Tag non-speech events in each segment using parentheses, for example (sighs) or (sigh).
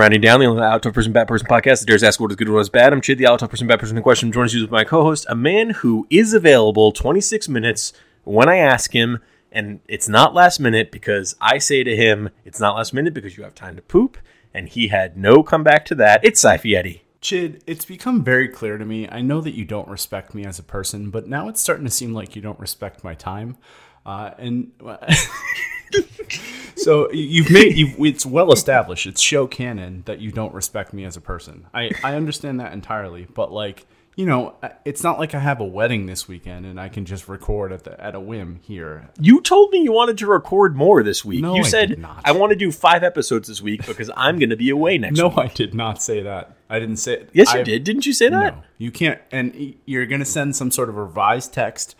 Rounding Down, the only out tough person, bad person podcast that dares ask what is good and what is bad. I'm Chid, the out tough person, bad person in question. Joins you with my co-host, a man who is available 26 minutes when I ask him, and it's not last minute because I say to him, it's not last minute because you have time to poop, and he had no comeback to that. It's Sai Eddie. Chid, it's become very clear to me. I know that you don't respect me as a person, but now it's starting to seem like you don't respect my time. Uh, and (laughs) so you've made you've, it's well established. It's show canon that you don't respect me as a person. I I understand that entirely, but like you know, it's not like I have a wedding this weekend and I can just record at the at a whim here. You told me you wanted to record more this week. No, you I said not. I want to do five episodes this week because I'm going to be away next No, week. I did not say that. I didn't say. It. Yes, you I- did. Didn't you say that? No, you can't. And you're going to send some sort of revised text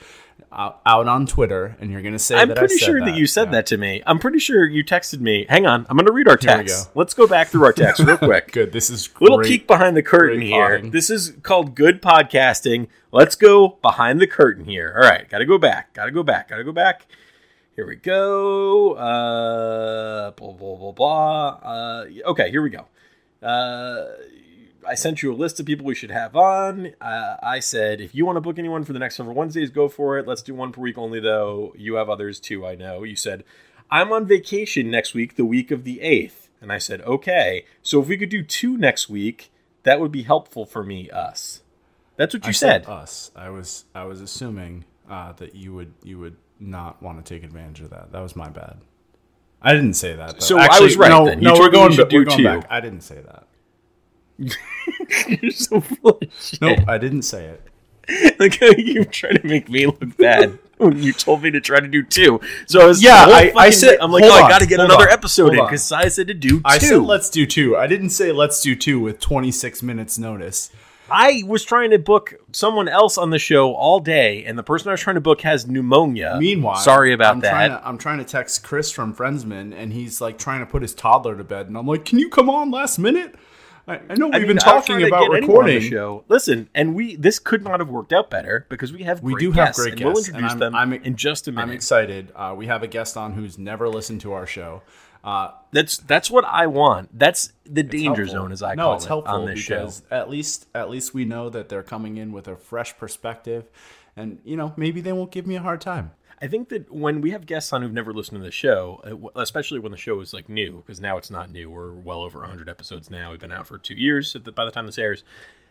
out, out on Twitter, and you're going to say I'm that pretty sure that, you said Yeah. that to me. I'm pretty sure you texted me. Hang on, I'm going to read our text. go. Let's go back through our text real (laughs) quick. Good. This is Little peek behind the curtain here. potting. This is called good podcasting. Let's go behind the curtain here. All right, got to go back. Got to go back. Got to go back. Here we go. Uh, blah blah blah blah. Uh, okay, here we go. Uh, I sent you a list of people we should have on. Uh, I said if you want to book anyone for the next several Wednesdays, go for it. Let's do one per week only, though. You have others too. I know. You said I'm on vacation next week, the week of the eighth, and I said okay. So if we could do two next week, that would be helpful for me. Us. That's what you I said. us. I was I was assuming uh, that you would you would not want to take advantage of that. That was my bad. I didn't say that. Though. So I was right No, no, we're we going, ba- we're do going two. back. I didn't say that. You're so full of shit. No, I didn't say it. (laughs) like you trying to make me look bad when you told me to try to do two. So I was Yeah, I- I said- I'm like, oh, I got to get another on, episode in because Sai said to do two. I said let's do two. I didn't say let's do two with 26 minutes notice. I was trying to book someone else on the show all day, and the person I was trying to book has pneumonia. Meanwhile, sorry about I'm that. Trying to, I'm trying to text Chris from Friendsman, and he's like trying to put his toddler to bed, and I'm like, "Can you come on last minute?" I, I know we've I mean, been talking about get anyone the recording. show. Listen, and we this could not have worked out better because we have We great do have guests, great and We'll guests, and introduce I'm- them I'm- in just a minute. I'm excited. Uh, we have a guest on who's never listened to our show. Uh, That's that's what I want. That's the danger helpful. zone, as I no, call it's it helpful on this show. at least at least we know that they're coming in with a fresh perspective, and you know maybe they won't give me a hard time. I think that when we have guests on who've never listened to the show, uh, especially when the show is like new, because now it's not new. We're well over 100 episodes now. We've been out for two years the, by the time this airs.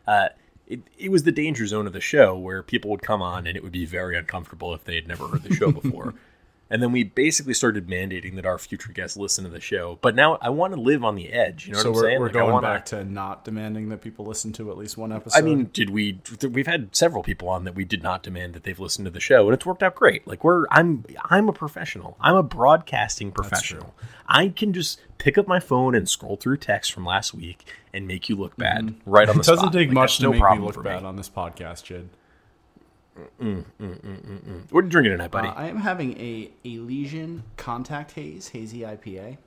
Uh, it, it was the danger zone of the show where people would come on and it would be very uncomfortable if they had never heard the show before. (laughs) and then we basically started mandating that our future guests listen to the show. But now I want to live on the edge. You know so what I'm we're, saying? we're Like, going wanna- back to not demanding that people listen to at least one episode. I mean, did we? We've had several people on that we did not demand that they've listened to the show, and it's worked out great. Like we're, I'm, I'm a professional. I'm a broadcasting professional. I can just pick up my phone and scroll through text from last week and make you look bad mm-hmm. right on the it doesn't spot. take Like, much to no make me look bad on this podcast, Chid. What are you drinking tonight, buddy? Uh, I am having a Elysian Contact Haze Hazy IPA.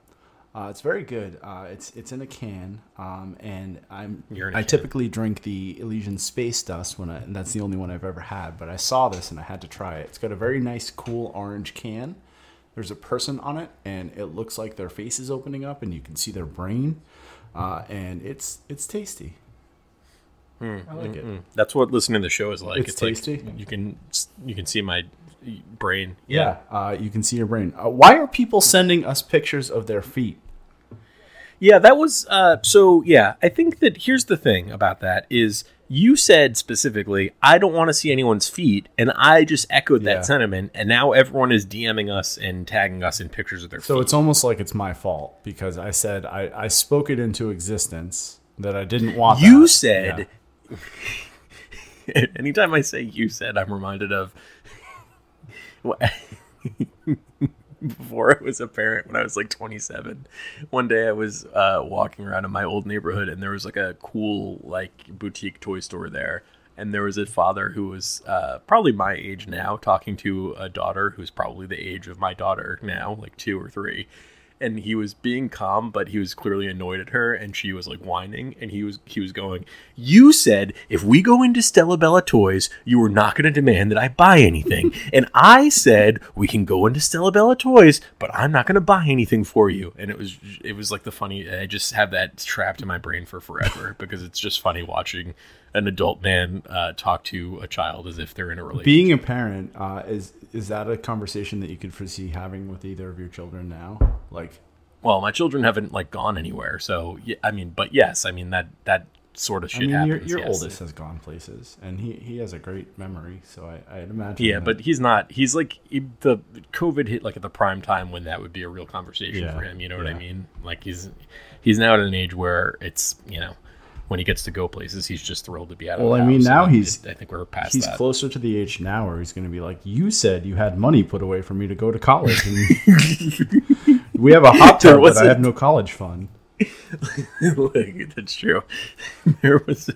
Uh, it's very good. Uh, it's it's in a can, um, and I'm in can. typically drink the Elysian Space Dust when I, and that's the only one I've ever had. But I saw this and I had to try it. It's got a very nice, cool orange can. There's a person on it, and it looks like their face is opening up, and you can see their brain, uh, and it's it's tasty. Hmm, I like it. That's what listening to the show is like. It's like tasty? you can you can see my brain. Yeah, uh, you can see your brain. Uh, why are people sending us pictures of their feet? Yeah, that was uh so yeah, I think that here's the thing about that is you said specifically, I don't want to see anyone's feet, and I just echoed that Yeah. sentiment, and now everyone is DMing us and tagging us in pictures of their So feet. So it's almost like it's my fault because I said I, I spoke it into existence that I didn't want. You that. said Yeah. (laughs) anytime I say you said, I'm reminded of (laughs) before it was apparent when I was like 27. One day I was uh, walking around in my old neighborhood and there was like a cool like boutique toy store there. And there was a father who was uh, probably my age now talking to a daughter who's probably the age of my daughter now, like two or three. And he was being calm, but he was clearly annoyed at her, and she was like whining, and he was he was going, "You said if we go into Stellabella Toys, you were not going to demand that I buy anything, (laughs) and I said we can go into Stellabella Toys, but I'm not going to buy anything for you." And it was it was like the funny. I just have that trapped in my brain for forever because it's just funny watching an adult man uh, talk to a child as if they're in a relationship. Being a parent uh, is is that a conversation that you could foresee having with either of your children now? Like, well, my children haven't like gone anywhere, so yeah, I mean, but yes, I mean that that sort of shit I mean, happens. your, your yes. oldest has gone places, and he, he has a great memory. So I I'd imagine. Yeah, that- but he's not. He's like he, the COVID hit like at the prime time when that would be a real conversation Yeah, for him. You know what I mean? Like he's he's now at an age where it's you know when he gets to go places, he's just thrilled to be out. of Well, I mean, now and he's- I think we're past he's that. closer to the age now where he's going to be like, "You said you had money put away for me to go to college, and (laughs) we have a hot tub, but I have no college fund." (laughs) like, that's true. (laughs) there was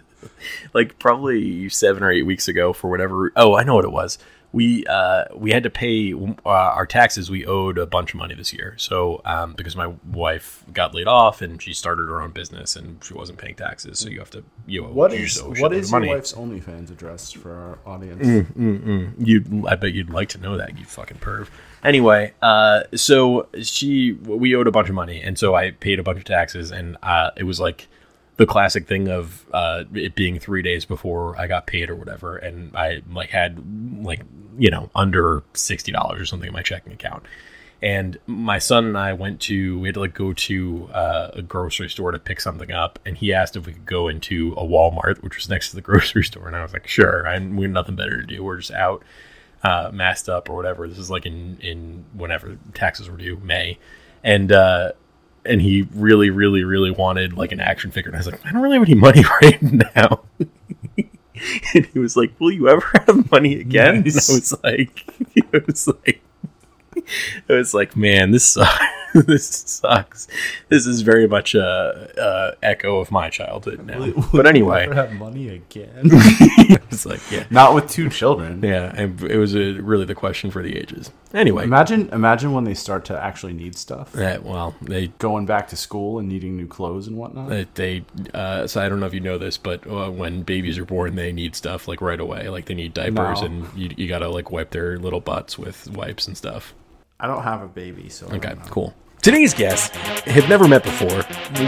like probably seven or eight weeks ago for whatever. Oh, I know what it was. We uh, we had to pay uh, our taxes. We owed a bunch of money this year. So um, because my wife got laid off and she started her own business and she wasn't paying taxes, so you have to you know What is just owe a what shitload your money. wife's OnlyFans address for our audience? Mm. You, I bet you'd like to know that, you fucking perv. Anyway, uh, so she, we owed a bunch of money, and so I paid a bunch of taxes, and uh, it was like the classic thing of uh, it being three days before I got paid or whatever, and I like had like you know under sixty dollars or something in my checking account. And my son and I went to we had to like go to uh, a grocery store to pick something up, and he asked if we could go into a Walmart, which was next to the (laughs) grocery store, and I was like, sure. I, we had nothing better to do. We're just out, uh, masked up or whatever. This is like in in whenever taxes were due, May, and uh, and he really, really, really wanted like an action figure, and I was like, I don't really have any money (laughs) right now. (laughs) and he was like, Will you ever have money again? Nice. And (laughs) I was like, it was like. (laughs) It was like, man, this sucks. (laughs) this sucks. This is very much a, a echo of my childhood now. Will- will But anyway, have money again? (laughs) it's like, yeah, Not with two children. yeah. And it was a, really the question for the ages. Anyway, Imagine imagine when they start to actually need stuff. yeah, well, they Going back to school and needing new clothes and whatnot. they, they uh, so I don't know if you know this, but uh, when babies are born, they need stuff like right away. Like they need diapers, No. and you, you gotta like wipe their little butts with wipes and stuff. I don't have a baby, so Okay, cool. Today's guests have never met before.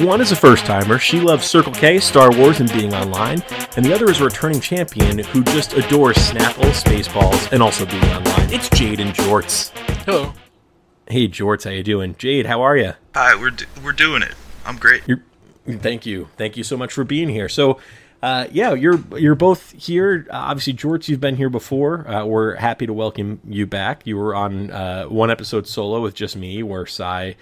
One is a first timer. She loves Circle K, Star Wars, and being online. And the other is a returning champion who just adores Snapple, Spaceballs, and also being online. It's Jade and Jorts. Hello. Hey, Jorts, how you doing? Jade, how are you? Hi, we're do- we're doing it. I'm great. You're, thank you, thank you so much for being here. So, uh, yeah, you're you're both here. Uh, obviously, Jorts, you've been here before. Uh, we're happy to welcome you back. You were on uh, one episode solo with just me, where Sai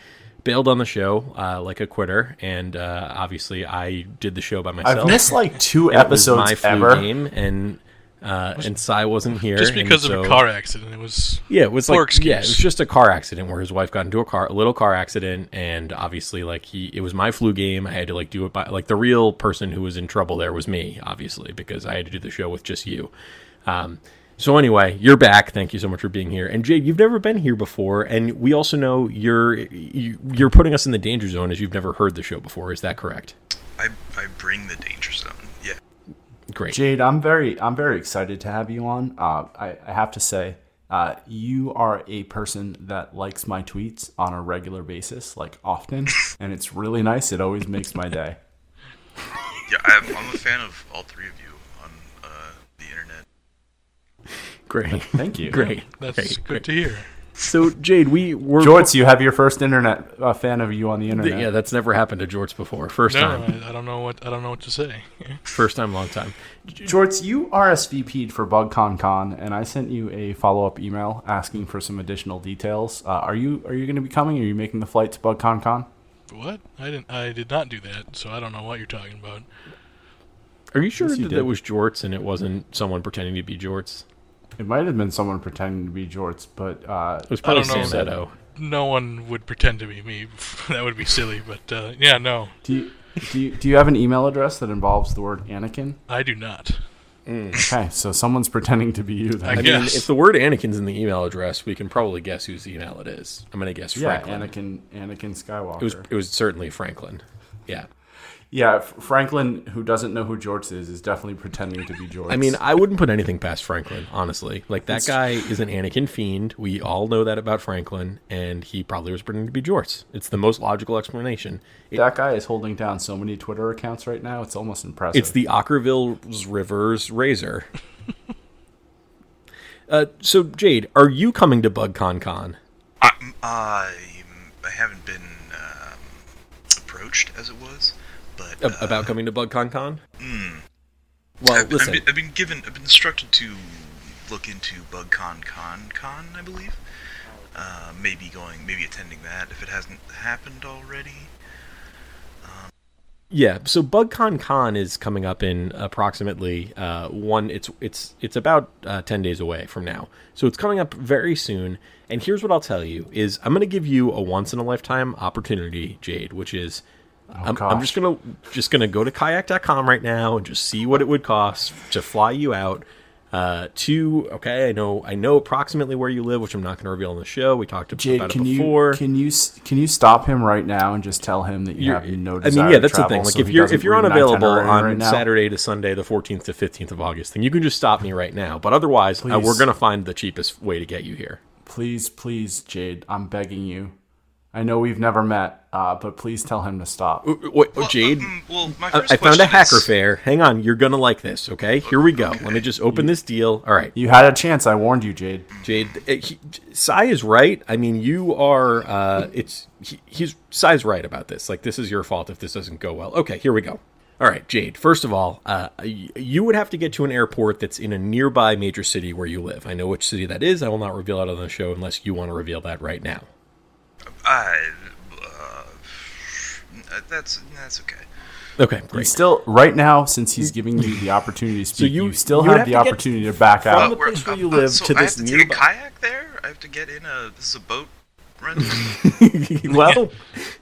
bailed on the show uh, like a quitter, and uh, obviously I did the show by myself. I've missed like two And it was episodes ever. game, and uh, and Sai wasn't here Just and because of so- a car accident. It was yeah, it was Poor like yeah, it was just a car accident where his wife got into a car, a little car accident, and obviously like he, it was my flu game. I had to like do it by like the real person who was in trouble there was me, obviously because I had to do the show with just you. Um, so anyway, you're back. Thank you so much for being here. And Jade, you've never been here before, and we also know you're you, you're putting us in the danger zone as you've never heard the show before. Is that correct? I I bring the danger zone. Yeah. Great. Jade, I'm very I'm very excited to have you on. Uh, I, I have to say, uh, you are a person that likes my tweets on a regular basis, like often, (laughs) and it's really nice. It always makes my day. (laughs) Yeah, I'm, I'm a fan of all three of you on uh, the internet. Great. Thank you. Great. that's Great. good Great. to hear. So Jade, we were Jorts, you have your first internet uh, fan of you on the internet. Yeah, that's never happened to Jorts before. First No, time. I, I don't know what I don't know what to say. (laughs) First time, long time. Jorts, you RSVP'd for BugCon Con, and I sent you a follow up email asking for some additional details. Uh, are you are you going to be coming? Are you making the flight to BugCon Con? what? I didn't. I did not do that, so I don't know what you're talking about. Are you sure Yes, you that did. that was Jorts and it wasn't someone pretending to be Jorts? It might have been someone pretending to be Jorts, but uh, It was probably don't. Sam Edo. No one would pretend to be me. (laughs) that would be silly. But uh, yeah, no, do you, do you do you have an email address that involves the word Anakin? I do not. Okay, so someone's pretending to be you then. I I mean, if the word Anakin's in the email address, we can probably guess whose email it is. I'm gonna guess yeah, Franklin. Anakin Anakin Skywalker. It was it was certainly Franklin. Yeah. Yeah, Franklin, who doesn't know who George is, is definitely pretending to be (laughs) George. I mean, I wouldn't put anything past Franklin, honestly. Like that guy is an Anakin fiend. We all know that about Franklin, and he probably was pretending to be Jorts. It's the most logical explanation. It- that guy is holding down so many Twitter accounts right now. It's almost impressive. it's the Okkervil River's Razor. (laughs) uh, so Jade, are you coming to BugCon Con? I, I, I haven't been um, approached, as it was, but A- about coming to BugCon Con? Well, I've, listen. I've, been, I've been given, I've been instructed to look into BugCon Con Con, I believe. Uh, maybe going, maybe attending that if it hasn't happened already. Yeah, so BugCon Con is coming up in approximately uh, one. It's it's it's about uh, ten days away from now, so it's coming up very soon. And here's what I'll tell you: is I'm going to give you a once in a lifetime opportunity, Jade, which is I'm, I'm just gonna just gonna go to kayak.com right now and just see what it would cost to fly you out uh, to. Okay, I know I know approximately where you live, which I'm not going to reveal on the show. We talked Jade, about can it before. you can you can you stop him right now and just tell him that you You're- have no I mean, yeah, that's the thing. Like, so if you're if you're unavailable on right? Saturday to Sunday, the 14th to 15th of August, then you can just stop me right now. But otherwise, uh, we're gonna find the cheapest way to get you here. please, please, Jade, I'm begging you. I know we've never met, uh, but please tell him to stop. Wait, wait, Well, Jade, mm, well, my I, first I found a hacker is- fair. Hang on, you're gonna like this. Okay, here we go. Let me just open this deal. All right, You had a chance. I warned you, Jade. Jade. uh, He, Sai is right. I mean, you are. Uh, it's he, he's Sai's right about this. Like, this is your fault if this doesn't go well. Okay, here we go. All right, Jade. First of all, uh, you would have to get to an airport that's in a nearby major city where you live. I know which city that is. I will not reveal it on the show unless you want to reveal that right now. I, uh, that's that's okay. Okay, You great. still, right now, since he's giving you the opportunity to speak, you- you, still you have have the to opportunity to back from out. the we're- place where uh, you uh, live so to I this have to nearby- take a kayak there. I have to get in a. This is a boat rental. (laughs) well,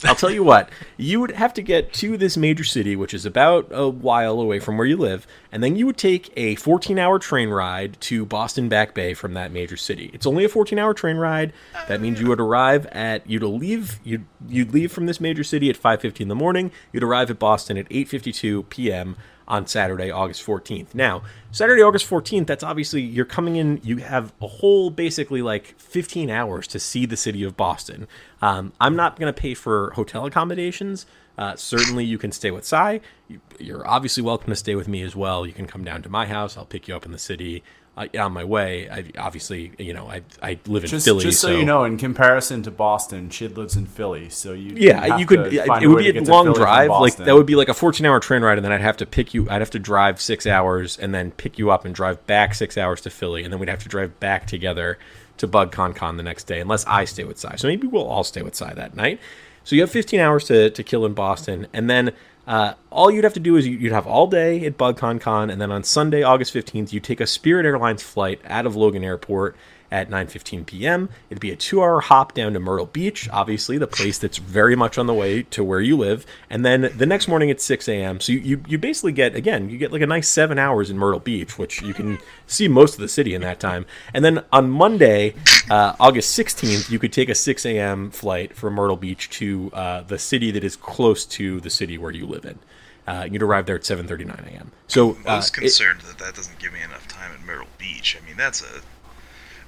I'll tell you what. You would have to get to this major city, which is about a while away from where you live, and then you would take a 14-hour train ride to Boston Back Bay from that major city. It's only a 14-hour train ride. That means you would arrive at you'd leave you'd you'd leave from this major city at 5:50 in the morning. You'd arrive at Boston at 8:52 p.m. on Saturday, August 14th. Now, Saturday, August 14th, that's obviously you're coming in, you have a whole basically like 15 hours to see the city of Boston. Um, I'm not going to pay for hotel accommodations. Uh, certainly, you can stay with Sai. You, you're obviously welcome to stay with me as well. You can come down to my house. I'll pick you up in the city. Uh, on my way, I obviously, you know, I, I live in Just, Philly, just so, you know, in comparison to Boston, Chid lives in Philly, so you Yeah, you could. It, would be a long drive. Like that would be like a 14-hour train ride, and then I'd have to pick you. I'd have to drive six hours, and then pick you up and drive back six hours to Philly, and then we'd have to drive back together to Bug Con Con the next day, unless I stay with Sai. So maybe we'll all stay with Sai that night. So you have 15 hours to, to kill in Boston, and then uh, all you'd have to do is you- you'd have all day at BugCon Con, and then on Sunday, August 15th, you take a Spirit Airlines flight out of Logan Airport at 9:15 p.m. It'd be a two-hour hop down to Myrtle Beach, obviously the place that's very much on the way to where you live, and then the next morning at 6 a.m. So you, you you basically get again you get like a nice seven hours in Myrtle Beach, which you can see most of the city in that time, and then on Monday, uh, August 16th, you could take a 6 a.m. flight from Myrtle Beach to uh, the city that is close to the city where you live in. Uh, you'd arrive there at 7:39 a.m. So uh, Most it- concerned that that doesn't give me enough time in Myrtle Beach. I mean, that's a.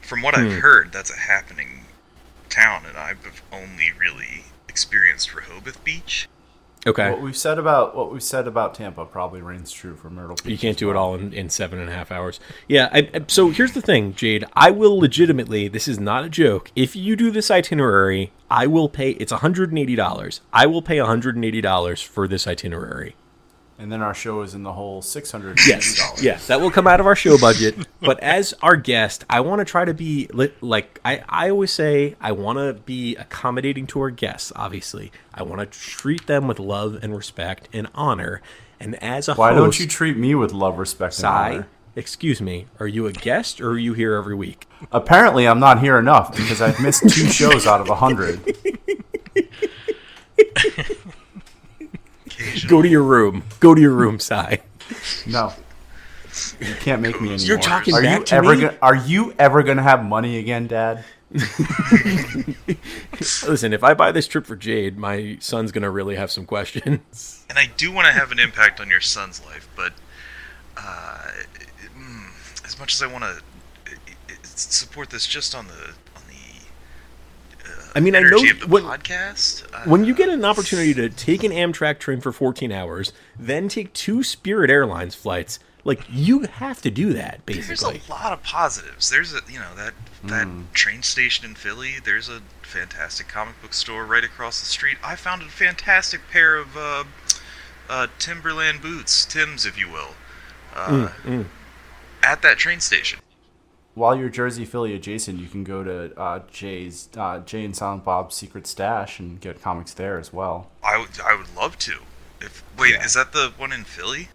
From what Hmm. I've heard, that's a happening town, and I've only really experienced Rehoboth Beach. okay. What we've said about what we've said about Tampa probably reigns true for Myrtle Beach. You can't do it all in, in seven and a half hours. Yeah. I, I- so here's the thing, Jade. I will legitimately. This is not a joke. If you do this itinerary, I will pay. It's 180 dollars. I will pay 180 dollars for this itinerary. And then our show is in the whole six hundred Yes, dollars. yes, that will come out of our show budget. But as our guest, I want to try to be like I, I always say. I want to be accommodating to our guests. Obviously, I want to treat them with love and respect and honor. And as a Why host, don't you treat me with love, respect, and Sai, honor? excuse me, are you a guest or are you here every week? Apparently, I'm not here enough because I've missed two (laughs) shows out of a hundred. (laughs) Occasionally. Go to your room. Go to your room, (laughs) Sai. No, You can't make me anymore. You're talking are back you to ever me? Gonna, are you ever gonna have money again, Dad? (laughs) Listen, if I buy this trip for Jade, my son's gonna really have some questions. (laughs) And I do want to have an impact on your son's life, but uh, mm, as much as I want to support this just on the on the I mean, I know of the when- podcast, uh, When you get an opportunity to take an Amtrak train for 14 hours, then take two Spirit Airlines flights, like you have to do that, Basically, There's a lot of positives. There's a you know that that Hmm. train station in Philly. There's a fantastic comic book store right across the street. I found a fantastic pair of uh, uh, Timberland boots, Tim's if you will, uh, Hmm, at that train station. While you're Jersey Philly adjacent, you can go to uh, Jay's uh, Jay and Silent Bob's Secret Stash and get comics there as well. I would I would love to. If wait, Yeah. is that the one in Philly?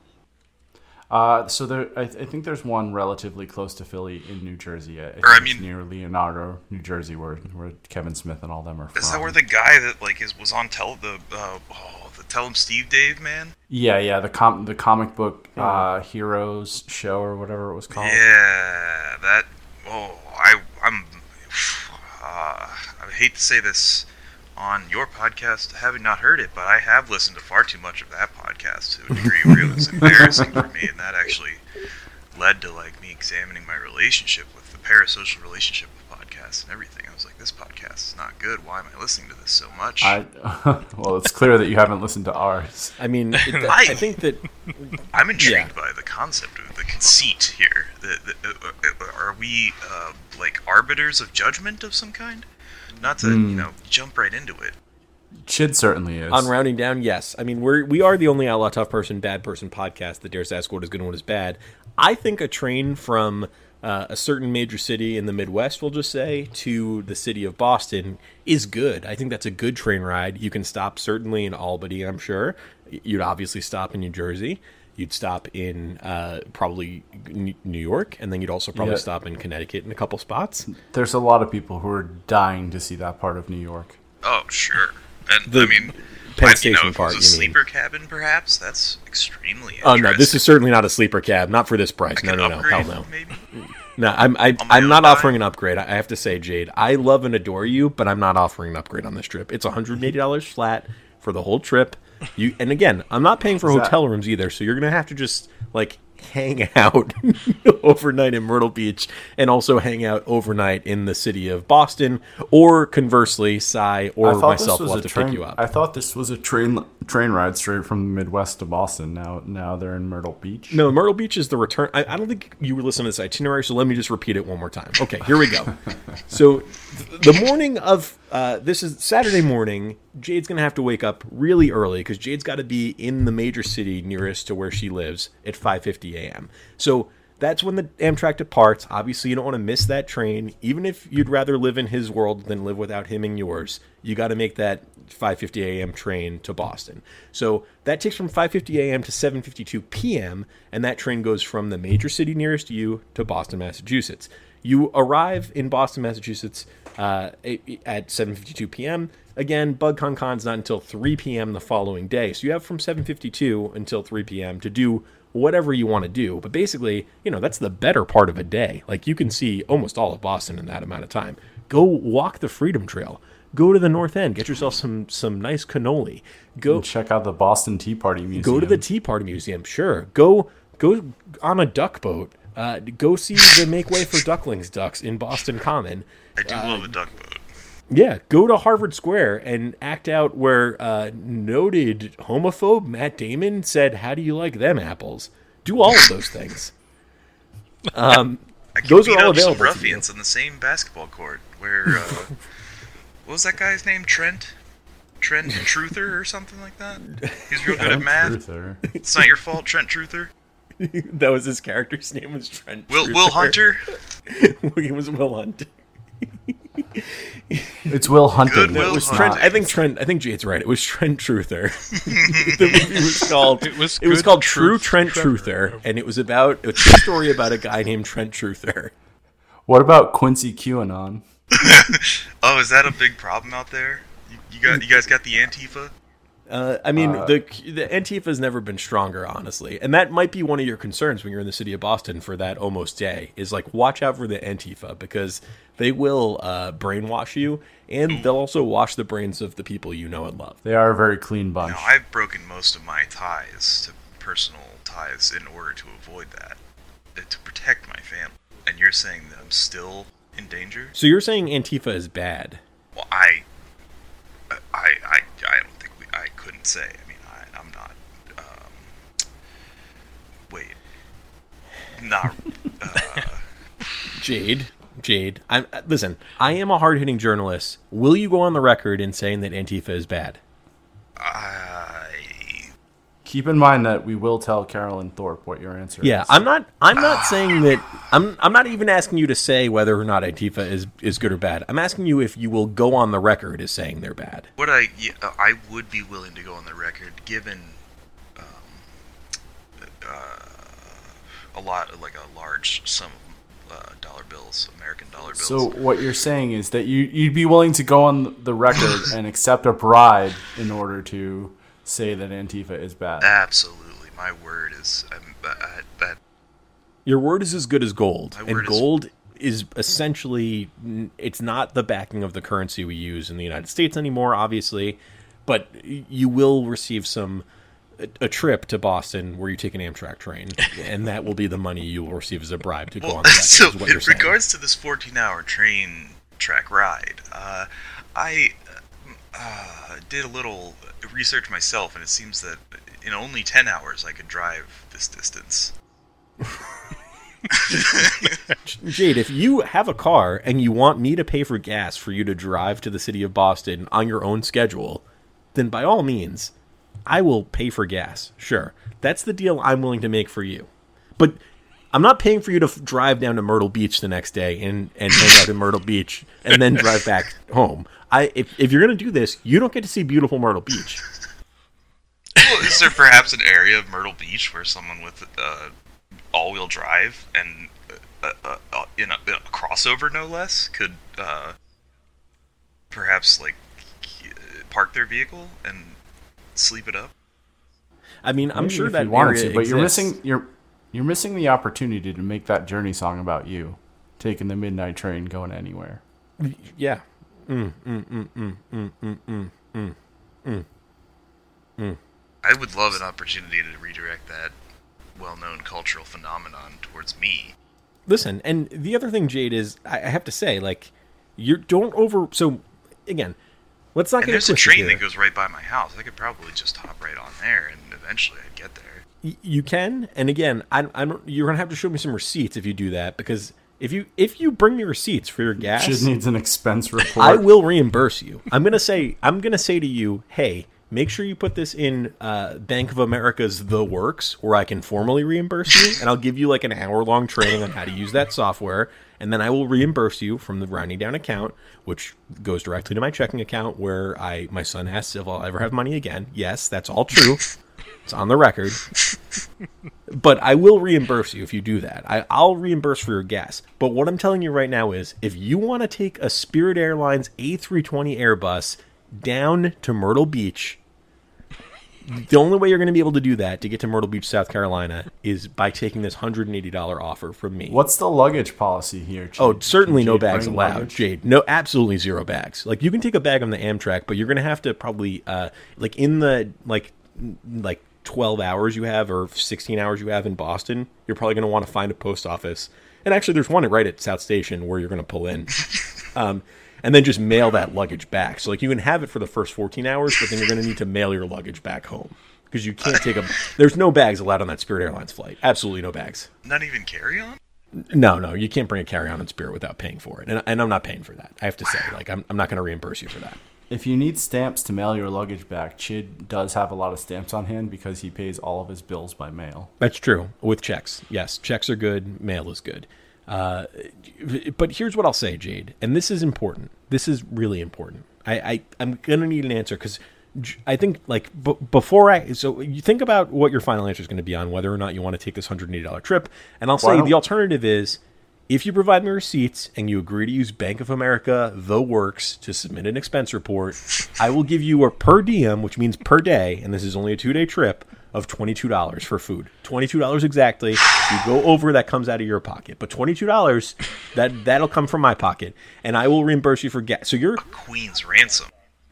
Uh, so there, I, I think there's one relatively close to Philly in New Jersey. I, Or, I mean- near Leonardo, New Jersey, where where Kevin Smith and all them are from. Is that where the guy that like is was on tell the uh, oh the Tell Him Steve Dave man? Yeah, yeah, the com the comic book uh, Heroes show or whatever it was called. Yeah, that. Oh, I I'm. Uh, I hate to say this on your podcast, having not heard it, but I have listened to far too much of that podcast to a degree where it was (laughs) embarrassing for me, and that actually led to like me examining my relationship with the parasocial relationship with podcasts and everything. I was like, this podcast is not good. Why am I listening to this so much? I (laughs) well, it's clear that you haven't listened to ours. I mean, it, (laughs) I- I think that I'm intrigued by the concept of the conceit here. The, the, uh, uh, are we uh, like arbiters of judgment of some kind? Not to Hmm. you know jump right into it. Chid certainly is. on rounding down, yes. I mean, we're we are the only outlaw tough person, bad person podcast that dares to ask what is good and what is bad. I think a train from uh, a certain major city in the Midwest, we'll just say, to the city of Boston is good. I think that's a good train ride. You can stop certainly in Albany, I'm sure. You'd obviously stop in New Jersey. You'd stop in uh, probably New York, and then you'd also probably Yeah. stop in Connecticut in a couple spots. There's a lot of people who are dying to see that part of New York. Oh sure, and The I mean, Penn I- you Station know, part, it was you a mean. sleeper cabin, perhaps that's extremely. Oh no, this is certainly not a sleeper cab. Not for this price. Like No, no, no, hell no. Maybe. No, I'm I, On my I'm not dime? offering an upgrade. I have to say, Jade, I love and adore you, but I'm not offering an upgrade on this trip. It's 180 dollars flat for the whole trip. You and again, I'm not paying for Is that- hotel rooms either, so you're gonna have to just like hang (laughs) out (laughs) overnight in Myrtle Beach and also hang out overnight in the city of Boston, or conversely, Sai or myself will have to train. pick you up. I thought this was a train train ride straight from the Midwest to Boston. Now now they're in Myrtle Beach. No, Myrtle Beach is the return. I, I don't think you were listening to this itinerary, so let me just repeat it one more time. Okay, here we go. (laughs) so, th- the morning of uh, this is Saturday morning. Jade's gonna have to wake up really early because Jade's got to be in the major city nearest to where she lives at 5:50 a.m. So that's when the Amtrak departs. Obviously, you don't want to miss that train. Even if you'd rather live in his world than live without him in yours, you got to make that 5:50 a.m. train to Boston. So that takes from 5:50 a.m. to 7:52 p.m. and that train goes from the major city nearest you to Boston, Massachusetts. You arrive in Boston, Massachusetts uh, at 7:52 p.m. Again, BugCon Con's not until 3 p.m. the following day, so you have from 7:52 until 3 p.m. to do whatever you want to do. But basically, you know, that's the better part of a day. Like you can see almost all of Boston in that amount of time. Go walk the Freedom Trail. Go to the North End. Get yourself some some nice cannoli. Go And check out the Boston Tea Party Museum. go to the Tea Party Museum. Sure. Go go on a duck boat. Uh, go see the Make Way for Ducklings ducks in Boston Common. I do Uh, love a duck boat. Yeah, go to Harvard Square and act out where uh, noted homophobe Matt Damon said, "How do you like them apples?" Do all of those things. Um, I can those beat are all up some available to you. ruffians on the same basketball court. Where uh, (laughs) what was that guy's name? Trent. Trent (laughs) Truther or something like that. He's real good at math. Truther. It's not your fault, Trent Truther. (laughs) that was his character's name was Trent. Will Will Hunter. (laughs) it was Will Hunter. It's Will Hunting. Good No, Will it was Hunter. Trent. I think Trent. I think Jade's right. It was Trent Truther. the movie was called. It was It was good called True Truth Trent Trevor. Truther, and it was about a true story about a guy named Trent Truther. What about Quincy QAnon? (laughs) Oh, is that a big problem out there? You, you got you guys got the Antifa? Uh, I mean, the the Antifa has never been stronger, honestly, and that might be one of your concerns when you're in the city of Boston for that almost day. Is like watch out for the Antifa because they will uh, brainwash you, and they'll also wash the brains of the people you know and love. They are a very clean bunch. Now, I've broken most of my ties to personal ties in order to avoid that, uh, to protect my family. And you're saying that I'm still in danger? So you're saying Antifa is bad? Well, I, I, I, I don't think we. I couldn't say. I mean, I, I'm not. Um, wait. Not. Uh, Jade, Jade, I'm uh, listen. I am a hard hitting journalist. Will you go on the record in saying that Antifa is bad? I. Keep in mind that we will tell Carolyn Thorpe what your answer Yeah, is. Yeah, I'm not. I'm not saying that. I'm. I'm not even asking you to say whether or not Antifa is is good or bad. I'm asking you if you will go on the record as saying they're bad. What I yeah, uh, I would be willing to go on the record, given um, uh, a lot, like a large sum of uh, dollar bills, American dollar bills. So what you're saying is that you you'd be willing to go on the record (laughs) and accept a bribe in order to say that Antifa is bad. absolutely, my word is um, uh, that Your word is as good as gold, and word is- gold is essentially. It's not the backing of the currency we use in the United States anymore, obviously, but you will receive some. A, trip to Boston where you take an Amtrak train, (laughs) and that will be the money you will receive as a bribe to go Well, on the record. (laughs) so in regards to this 14-hour train track ride, uh, I uh, did a little research myself, and it seems that in only 10 hours I could drive this distance. (laughs) Jade, if you have a car and you want me to pay for gas for you to drive to the city of Boston on your own schedule, then by all means, I will pay for gas. Sure. That's the deal I'm willing to make for you. But I'm not paying for you to f- drive down to Myrtle Beach the next day and, and hang out in Myrtle Beach and then (laughs) drive back home. I if, if you're going to do this, you don't get to see beautiful Myrtle Beach. Well, is there perhaps an area of Myrtle Beach where someone with uh, all-wheel drive and uh, uh, uh, in, a, in a crossover, no less, could uh, perhaps like park their vehicle and sleep it up? I mean, I'm Maybe sure if that you wanted area to, but you're missing you're you're missing the opportunity to make that journey song about you, taking the midnight train, going anywhere. Yeah. I would love an opportunity to redirect that well-known cultural phenomenon towards me. Listen, and the other thing, Jade, is I, I have to say, like, you don't over. So, again, let's not And get it there's a train here. that goes right by my house. I could probably just hop right on there, and eventually I'd get there. You can, and again, I, I don't. You're gonna have to show me some receipts if you do that, because if you if you bring me receipts for your gas, Shit needs an expense report. I will reimburse you. I'm gonna say I'm gonna say to you, hey, make sure you put this in uh, Bank of America's The Works, where I can formally reimburse you, and I'll give you like an hour long training on how to use that software, and then I will reimburse you from the rounding down account, which goes directly to my checking account, where I my son asks if I'll ever have money again. Yes, that's all true. It's on the record. But I will reimburse you if you do that. I, I'll reimburse for your gas. But what I'm telling you right now is if you want to take a Spirit Airlines A320 Airbus down to Myrtle Beach, the only way you're going to be able to do that to get to Myrtle Beach, South Carolina, is by taking this $180 offer from me. What's the luggage policy here? Jade? Oh, certainly no bags allowed, luggage? Jade. No, absolutely zero bags. Like you can take a bag on the Amtrak, but you're gonna have to probably uh like in the like like 12 hours you have or 16 hours you have in Boston, you're probably gonna want to find a post office. And actually, there's one right at South Station where you're gonna pull in, (laughs) um, and then just mail that luggage back. So like you can have it for the first 14 hours, but then you're gonna need to mail your luggage back home because you can't take a. There's no bags allowed on that Spirit Airlines flight. Absolutely no bags. Not even carry on? No, no, you can't bring a carry-on in Spirit without paying for it, and, and I'm not paying for that. I have to say, like, I'm, I'm not going to reimburse you for that. If you need stamps to mail your luggage back, Chid does have a lot of stamps on hand because he pays all of his bills by mail. That's true with checks. Yes, checks are good. Mail is good. Uh, but here's what I'll say, Jade, and this is important. This is really important. I, I I'm gonna need an answer because I think like b- before I so you think about what your final answer is going to be on whether or not you want to take this hundred eighty dollar trip, and I'll Why say the alternative is If you provide me receipts and you agree to use Bank of America The Works to submit an expense report, I will give you a per diem, which means per day, and this is only a two day trip, of $22 for food. $22 exactly. You go over, that comes out of your pocket. But $22, that, that'll come from my pocket, and I will reimburse you for gas. So you're A Queen's ransom.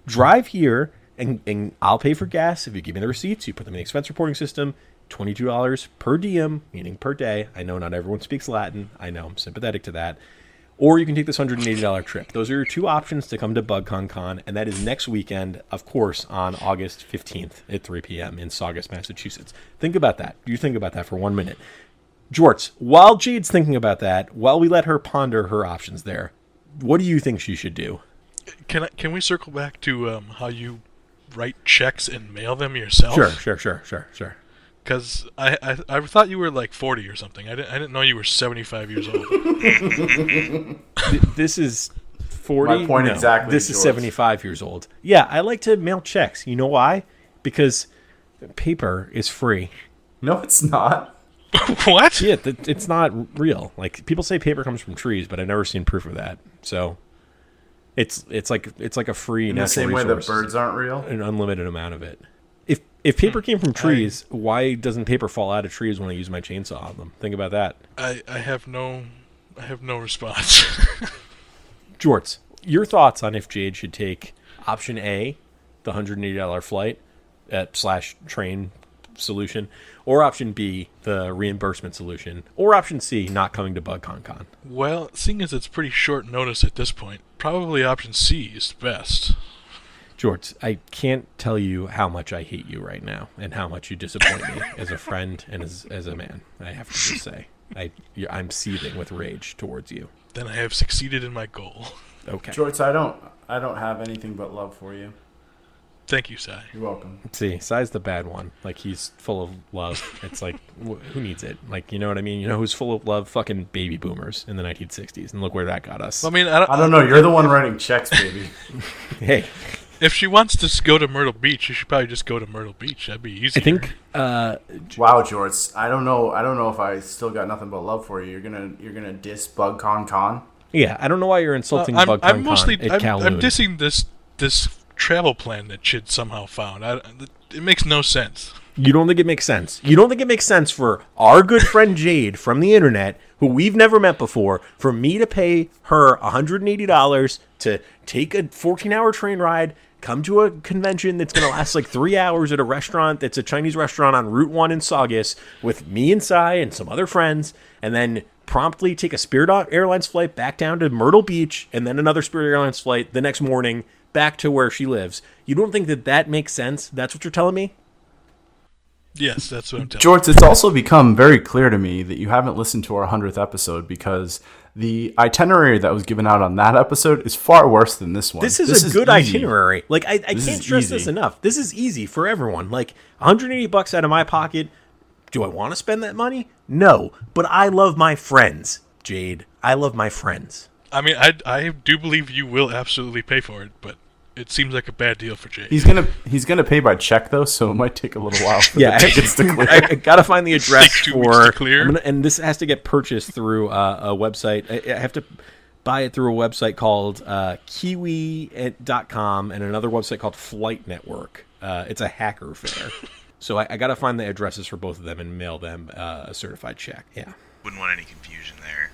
drive here and, and I'll pay for gas if you give me the receipts. You put them in the expense reporting system. Twenty-two dollars per diem, meaning per day. I know not everyone speaks Latin. I know I'm sympathetic to that. Or you can take this hundred and eighty dollar trip. Those are your two options to come to BugCon Con, and that is next weekend, of course, on August fifteenth at three p.m. in Saugus, Massachusetts. Think about that. You think about that for one minute. Jorts, while Jade's thinking about that, while we let her ponder her options there, what do you think she should do? Can I, can we circle back to um, how you write checks and mail them yourself? Sure, sure, sure, sure, sure. Because I, I I thought you were like 40 or something. I didn't I didn't know you were 75 years old. (laughs) This is 40 My point no, exactly, this is George. 75 years old yeah i like to mail checks you know why because paper is free No, it's not. (laughs) what? yeah th- it's not real like people say paper comes from trees but i've never seen proof of that so it's it's like it's like a free In the natural same way that birds aren't real. an unlimited amount of it if paper hmm. came from trees why doesn't paper fall out of trees when i use my chainsaw on them think about that I I have no I have no response. (laughs) Jorts, your thoughts on if Jade should take option A, the hundred and eighty dollar flight at slash train solution, or option B, the reimbursement solution, or option C, not coming to BugCon Con. well, seeing as it's pretty short notice at this point, probably option C is best. Jorts, I can't tell you how much I hate you right now, and how much you disappoint me (laughs) as a friend and as as a man. I have to just say, I you're, I'm seething with rage towards you. Then I have succeeded in my goal. Okay. Jorts, I don't. I don't have anything but love for you. Thank you, Sai. You're welcome. See, Sai's the bad one. Like he's full of love. It's like (laughs) wh- who needs it? Like you know what I mean? You know who's full of love? Fucking baby boomers in the 1960s, and look where that got us. I mean, I don't, I don't know. You're the one writing checks, baby. (laughs) Hey, if she wants to go to Myrtle Beach, she should probably just go to Myrtle Beach. That'd be easier. I think uh, wow, Jorts. I don't know. I don't know if I still got nothing but love for you. You're gonna. You're gonna diss Bug Con Con. yeah, I don't know why you're Uh, insulting I'm, Bug I'm mostly at I'm, I'm dissing this this travel plan that Chid somehow found. I, it makes no sense. You don't think it makes sense? You don't think it makes sense for our good friend Jade from the internet, who we've never met before, for me to pay her $180 to take a 14 hour train ride, come to a convention that's going to last like three hours at a restaurant that's a Chinese restaurant on Route 1 in Saugus with me and Sai and some other friends, and then promptly take a Spirit Airlines flight back down to Myrtle Beach and then another Spirit Airlines flight the next morning back to where she lives. You don't think that that makes sense? That's what you're telling me? Yes, that's what I'm telling. Jorts, it's also become very clear to me that you haven't listened to our hundredth episode because the itinerary that was given out on that episode is far worse than this one. This is a good easy. itinerary. Like I, I can't is stress this enough. This is easy for everyone. Like 180 bucks out of my pocket. Do I want to spend that money? No, but I love my friends, Jade. I love my friends. I mean, I, I do believe you will absolutely pay for it, but it seems like a bad deal for Jake. He's gonna he's gonna pay by check though, so it might take a little while for (laughs) Yeah, the tickets to clear. I, I gotta find the address two for, weeks to clear. I'm gonna- and this has to get purchased through uh, a website. I, I have to buy it through a website called uh, Kiwi.com and another website called Flight Network. Uh, it's a hacker fare, so I, I gotta find the addresses for both of them and mail them uh, a certified check. Yeah. Wouldn't want any confusion there.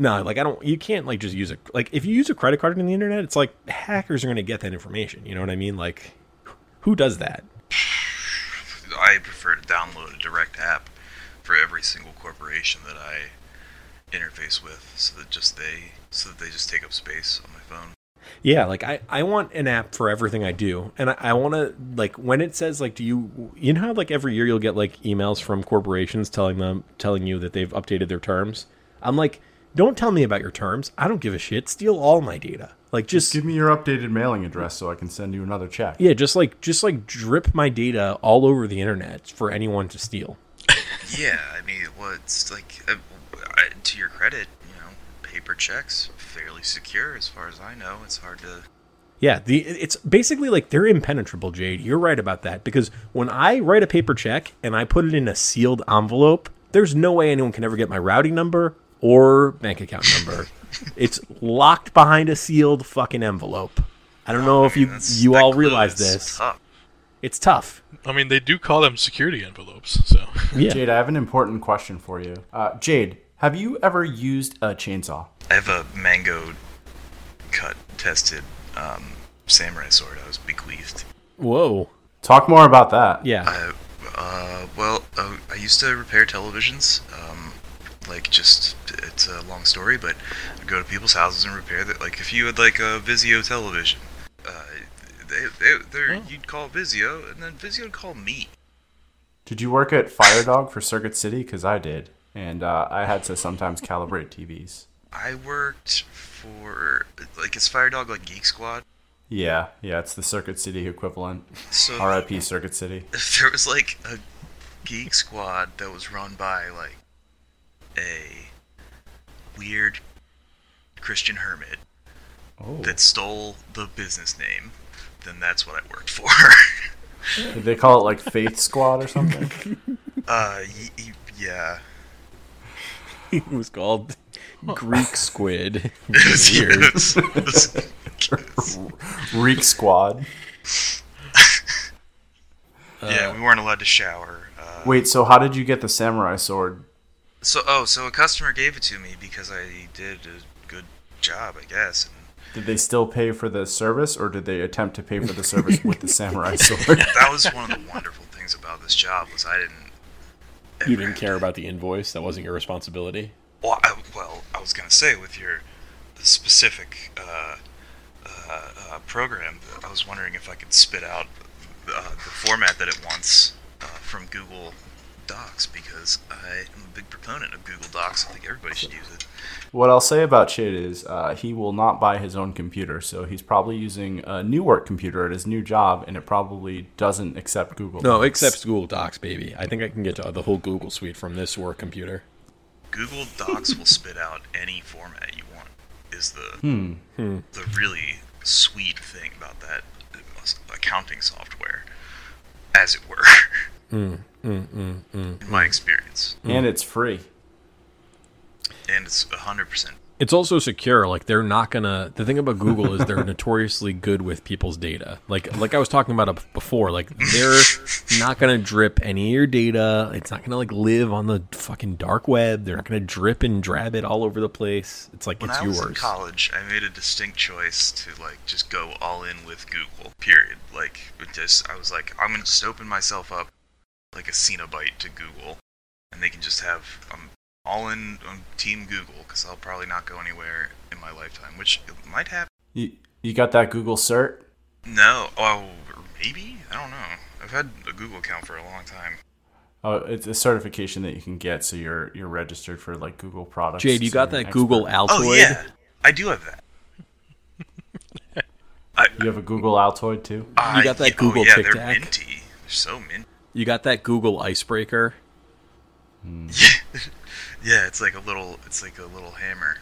No, like I don't. You can't like just use a like if you use a credit card on the internet, it's like hackers are gonna get that information. You know what I mean? Like, who does that? I prefer to download a direct app for every single corporation that I interface with, so that just they so that they just take up space on my phone. Yeah, like I, I want an app for everything I do, and I, I want to like when it says like, do you you know how like every year you'll get like emails from corporations telling them telling you that they've updated their terms. I'm like, don't tell me about your terms. I don't give a shit. Steal all my data. Like just Give me your updated mailing address so I can send you another check. yeah, just like just like drip my data all over the internet for anyone to steal. (laughs) Yeah, I mean, well, it's like uh, to your credit, you know, paper checks fairly secure as far as I know. It's hard to. Yeah, the it's basically like they're impenetrable, Jade. You're right about that because when I write a paper check and I put it in a sealed envelope, there's no way anyone can ever get my routing number or bank account number. it's locked behind a sealed fucking envelope. I don't know if you you all realize this. tough. It's tough. I mean, they do call them security envelopes. So (laughs) Yeah. Jade, I have an important question for you. Uh, Jade, have you ever used a chainsaw? I have a mango cut tested um, samurai sword I was bequeathed. Whoa. Talk more about that. Yeah. I, uh, well, uh, I used to repair televisions. Um, like, just it's a long story, but I'd go to people's houses and repair that. Like, if you had like a Vizio television, uh, they, they, they're, you'd call Vizio, and then Vizio would call me. Did you work at Firedog for Circuit City? Because I did, and uh, I had to sometimes calibrate TVs. I worked for like is Firedog like Geek Squad? Yeah, yeah, it's the Circuit City equivalent. So R.I.P. Circuit City. if (laughs) there was like a geek squad that was run by like a weird Christian hermit Oh, that stole the business name, then that's what I worked for. (laughs) did they call it like Faith Squad or something? (laughs) uh, y- y- yeah. (laughs) it was called Greek squid. Weird. It's- it's- Reek Squad. yeah, we weren't allowed to shower. Uh, Wait, so how did you get the samurai sword? So oh, so a customer gave it to me because I did a good job, I guess. And Did they still pay for the service, or did they attempt to pay for the service with the samurai (laughs) sword? that was one of the wonderful things about this job was I didn't. You didn't care about the invoice. That wasn't your responsibility. Well, I, well, I was gonna say with your specific uh, uh, uh, program, I was wondering if I could spit out uh, the format that it wants uh, from Google Docs because I am a big proponent of Google Docs. I think everybody should use it. What I'll say about Chid is uh, he will not buy his own computer, so he's probably using a new work computer at his new job, and it probably doesn't accept Google. No, Docs. except Google Docs, baby. I think I can get to the whole Google suite from this work computer. Google Docs will spit out any format you want. Is the Hmm. the really sweet thing about that accounting software, as it were. Mm, mm, mm, mm. in my experience, and it's free. and it's hundred percent. It's also secure. Like they're not gonna. The thing about Google is they're (laughs) notoriously good with people's data. Like like I was talking about before. Like (laughs) they're not gonna drip any of your data. It's not gonna like live on the fucking dark web. They're not gonna drip and drab it all over the place. It's like When it's I was in yours. college, I made a distinct choice to like just go all in with Google. Period. Like it just, I was like, I'm gonna just open myself up like a Cenobite to Google, and they can just have um all in on Team Google because I'll probably not go anywhere in my lifetime, which might happen. You, you got that Google cert? No, oh, maybe I don't know. I've had a Google account for a long time. Oh, it's a certification that you can get, so you're you're registered for like Google products. Jade, you so got you're that Google. Altoid? Oh yeah, I do have that. I, You have a Google Altoid too. I- got that yeah, Google oh, yeah, Tic they're minty. They're so minty. You got that Google Icebreaker? (laughs) Yeah, it's like a little. It's like a little hammer.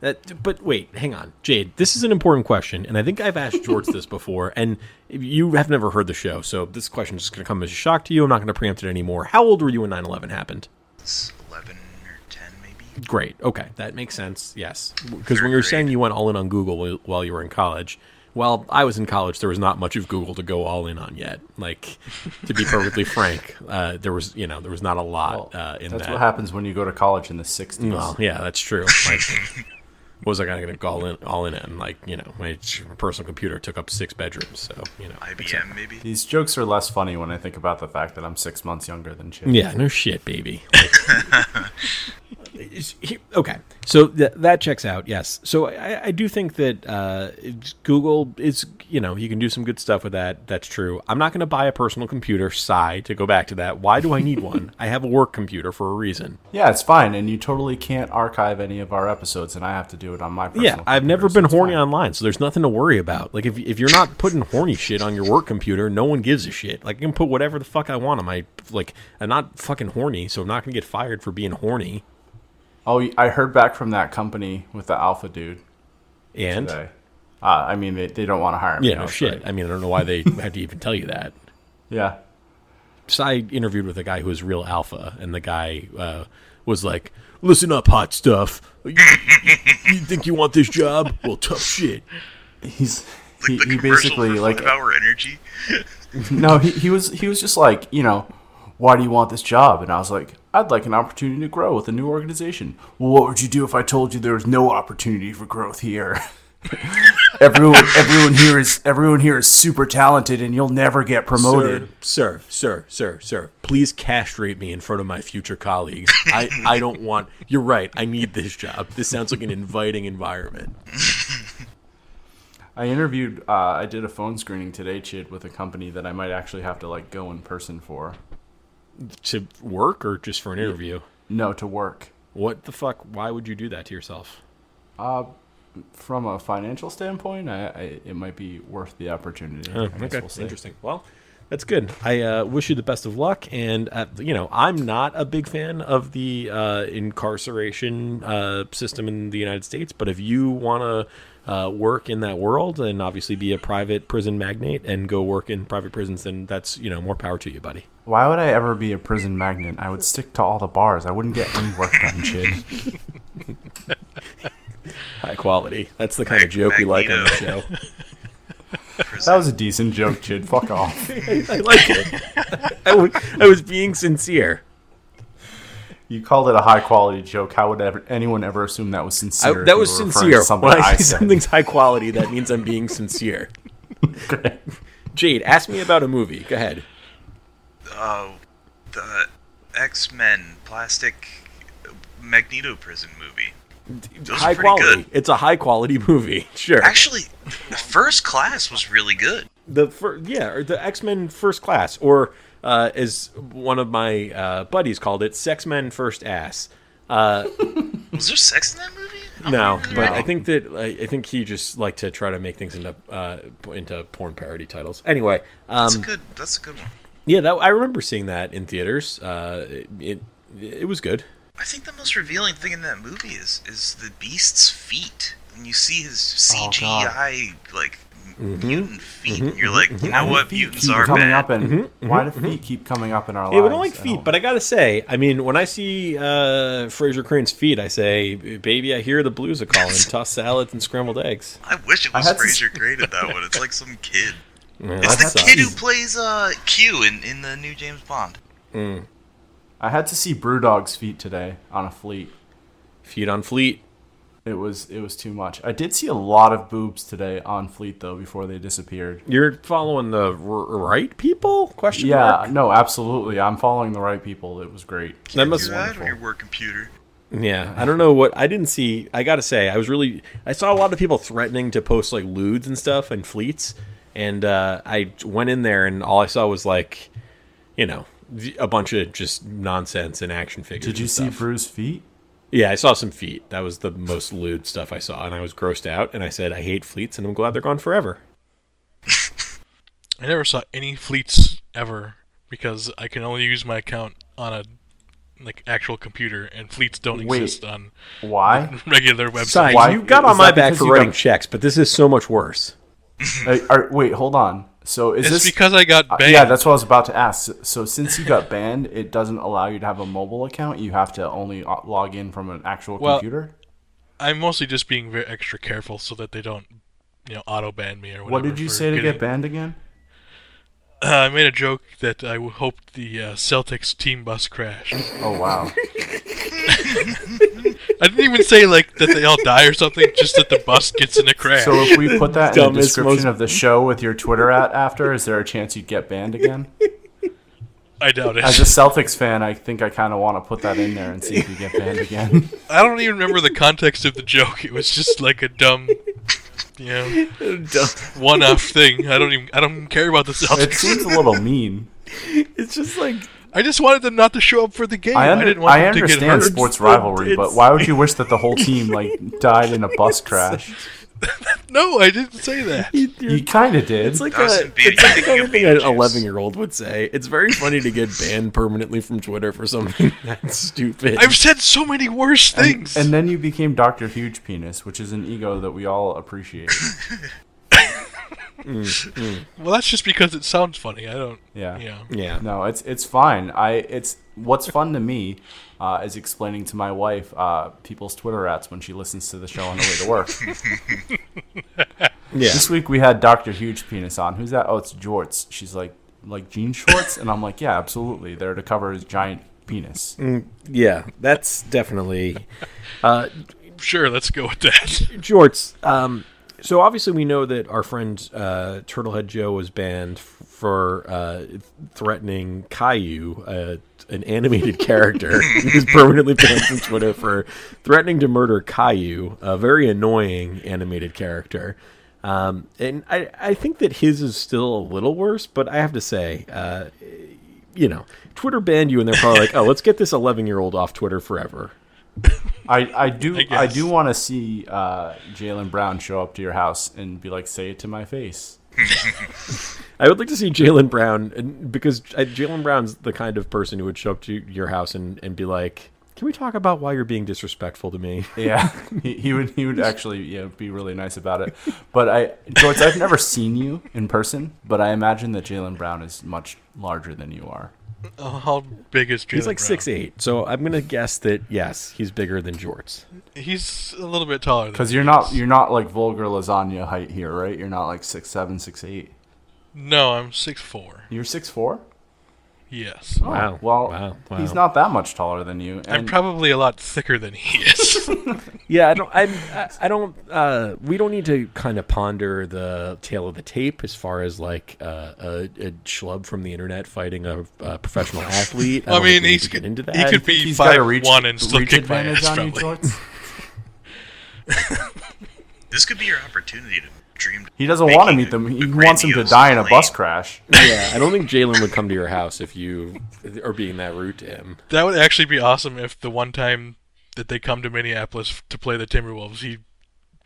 That, but wait, hang on, Jade. This is an important question, and I think I've asked George (laughs) this before, and you have never heard the show, so this question is going to come as a shock to you. I'm not going to preempt it anymore. How old were you when 9/11 happened? It's eleven or ten, maybe. Great. Okay, that makes sense. Yes, because when you were saying you went all in on Google while you were in college, well, I was in college. There was not much of Google to go all in on yet. Like, to be perfectly (laughs) frank, uh, there was you know there was not a lot Well, uh, in That's that. what happens when you go to college in the '60s. Well, yeah, that's true. Like, what was I going to go all in all in And Like, you know, my personal computer took up six bedrooms, so you know. IBM, maybe. These jokes are less funny when I think about the fact that I'm six months younger than Chid. Yeah, no shit, baby. (laughs) It's- he- okay, so th- that checks out. Yes, so I, I do think that uh, Google is, you know, you can do some good stuff with that. That's true. I'm not going to buy a personal computer. Sigh. To go back to that, why do I need one? (laughs) I have a work computer for a reason. Yeah, it's fine, and you totally can't archive any of our episodes, and I have to do it on my personal Yeah, I've never been horny fine. online, so there's nothing to worry about. Like if if you're not putting horny shit on your work computer, no one gives a shit. Like I can put whatever the fuck I want on my like. I'm not fucking horny, so I'm not gonna get fired for being horny. Oh, I heard back from that company with the alpha dude And. Uh, I mean, they, they don't want to hire me. yeah, no so- shit. I mean, I don't know why they had to even tell you that. Yeah. So I interviewed with a guy who was real alpha, and the guy uh, was like, "Listen up, hot stuff. You, you think you want this job? Well, tough shit." He's Like he, the he commercial basically for like five hour energy. no he, he was he was just like you know why do you want this job and i was like i'd like an opportunity to grow with a new organization well what would you do if i told you there was no opportunity for growth here (laughs) everyone everyone here is everyone here is super talented and you'll never get promoted Sir, sir, sir, sir, sir, please castrate me in front of my future colleagues. I, I don't want. You're right. I need this job. This sounds like an inviting environment. i interviewed uh, i did a phone screening today chid with a company that i might actually have to like go in person for To work or just for an interview? no to work What the fuck? Why would you do that to yourself? uh from a financial standpoint I, I it might be worth the opportunity Oh, I guess okay, we'll interesting. Well, that's good. I uh, wish you the best of luck. And uh, you know, I'm not a big fan of the uh, incarceration uh, system in the United States. But if you want to uh, work in that world and obviously be a private prison magnate and go work in private prisons, then that's you know more power to you, buddy. Why would I ever be a prison magnate? I would stick to all the bars. I wouldn't get any work done, Chid. (laughs) High quality. That's the kind of joke we like on the show. That was a decent joke, Chid. Fuck off. (laughs) I like it. I was, I was being sincere. You called it a high quality joke. How would ever, anyone ever assume that was sincere? if that was were referring to sincere. When I I say something's high quality, that means I'm being sincere. (laughs) Jade, ask me about a movie. Go ahead. Oh, the X Men plastic Magneto prison movie. Those high quality. good. It's a high quality movie. (laughs) Sure. Actually, First Class was really good. the fir- yeah, or the X Men First Class, or uh, as one of my uh, buddies called it, Sex Men First Ass. Uh, Was there sex in that movie? I no, don't but. I think that I I think he just liked to try to make things into uh, into porn parody titles. Anyway, that's um, a good. That's a good one. yeah, that I remember seeing that in theaters. Uh, it, it it was good. I think the most revealing thing in that movie is is the Beast's feet. When you see his Oh, God. CGI like Mm-hmm. mutant feet, and you're like, you know Why do what? Mutants keep are coming bad. up and why do feet keep coming up in our Yeah, lives? we don't like I feet, but I gotta say, I mean, when I see uh, Frasier Crane's feet, I say, "Baby, I hear the blues are calling. (laughs) Toss salads and scrambled eggs." I wish it was had to Frasier Crane in that one. It's like some kid. Yeah, It's the sucks. kid who plays uh, Q in, in the new James Bond. I had to see Brewdog's feet today on a fleet. Feet on fleet. It was it was too much. I did see a lot of boobs today on fleet though before they disappeared. You're following the r- right people? Question Yeah, mark. no, absolutely. I'm following the right people. It was great. That Can't must do that on your work computer. Yeah, I don't know what I didn't see. I gotta say, I was really I saw a lot of people threatening to post like lewds and stuff and fleets, and uh, I went in there and all I saw was like, you know, a bunch of just nonsense and action figures. Did you see stuff. Brew's feet? Yeah, I saw some feet. That was the most lewd stuff I saw, and I was grossed out. And I said, I hate fleets, and I'm glad they're gone forever. (laughs) I never saw any fleets ever because I can only use my account on a like actual computer, and fleets don't Wait. exist on Why? (laughs) regular websites. Signs, Why- you got on my back for writing got- checks, but this is so much worse. (laughs) Uh, are- wait, hold on. So is It's this because I got Uh, banned. yeah, that's what I was about to ask. So since you got banned, it doesn't allow you to have a mobile account. You have to only uh, log in from an actual Well- computer. I'm mostly just being very extra careful so that they don't, you know, auto ban me or whatever. What did you say to getting- get banned again? Uh, I made a joke that I hoped the uh, Celtics team bus crashed. Oh wow. (laughs) I didn't even say like that they all die or something, just that the bus gets in a crash. So if we put that in the description most- of the show with your Twitter at after, is there a chance you'd get banned again? I doubt it. As a Celtics fan, I think I kind of want to put that in there and see if you get banned again. (laughs) I don't even remember the context of the joke. It was just like a dumb, you know, one-off thing. I don't even. I don't even care about the Celtics. it seems a little mean. (laughs) It's just like I just wanted them not to show up for the game. I, I, didn't want I them to get understand hurt. sports It's- rivalry, but why would you wish that the whole (laughs) team like died in a bus (laughs) crash? (laughs) No, I didn't say that. You kind of did. It's like That a, it's like the kind of thing an eleven year old would say. It's very funny to get banned permanently from Twitter for something that stupid. I've said so many worse things. And then you became Dr. Huge Penis, which is an ego that we all appreciate. (laughs) Well, that's just because it sounds funny. I don't. Yeah. Yeah. Yeah. No, it's it's fine. I it's what's fun to me uh, is explaining to my wife uh, people's Twitter rats when she listens to the show on the way to work. (laughs) Yeah. This week we had Doctor Huge Penis on. Who's that? Oh, it's Jorts. She's like like jean shorts, and I'm like, yeah, absolutely. They're to cover his giant penis. Yeah. That's definitely. Uh, (laughs) Sure, let's go with that. Jorts, um, so obviously we know that our friend uh, Turtlehead Joe was banned f- for uh, threatening Caillou, uh, an animated (laughs) character. he was permanently banned from Twitter for threatening to murder Caillou, a very annoying animated character. Um, and I, I think that his is still a little worse, but I have to say, uh, you know, Twitter banned you, and they're probably like, "Oh, let's get this 11 year old off Twitter forever." I, I do I I, do want to see uh, Jaylen Brown show up to your house and be like, say it to my face. (laughs) I would like to see Jaylen Brown and- because uh, Jaylen Brown's the kind of person who would show up to your house and, and be like, "Can we talk about why you're being disrespectful to me?" (laughs) Yeah, he, he would he would actually yeah be really nice about it. But I George, I've never seen you in person, but I imagine that Jaylen Brown is much larger than you are. How big is Jaylen He's like six eight, so I'm gonna guess that yes, he's bigger than Jorts. He's a little bit taller. Because you're not you're not like vulgar lasagna height here, right? You're not like six seven, six eight. No, I'm six four. You're six four. Yes. Wow. Well, Wow. he's not that much taller than you. I'm probably a lot thicker than he is. (laughs) Yeah, I don't. I'm, I, I don't. Uh, we don't need to kind of ponder the tale of the tape as far as like uh, a, a schlub from the internet fighting a, a professional (laughs) athlete. I don't mean, think we he's to get into that. he could be he's five reach, one and still reach kick my advantage ass, on you, probably. (laughs) This could be your opportunity to dream. He doesn't want to meet them. He wants him to die in a bus crash. (laughs) yeah, I don't think Jaylen would come to your house if you are being that rude to him. That would actually be awesome if the one time that they come to Minneapolis to play the Timberwolves, he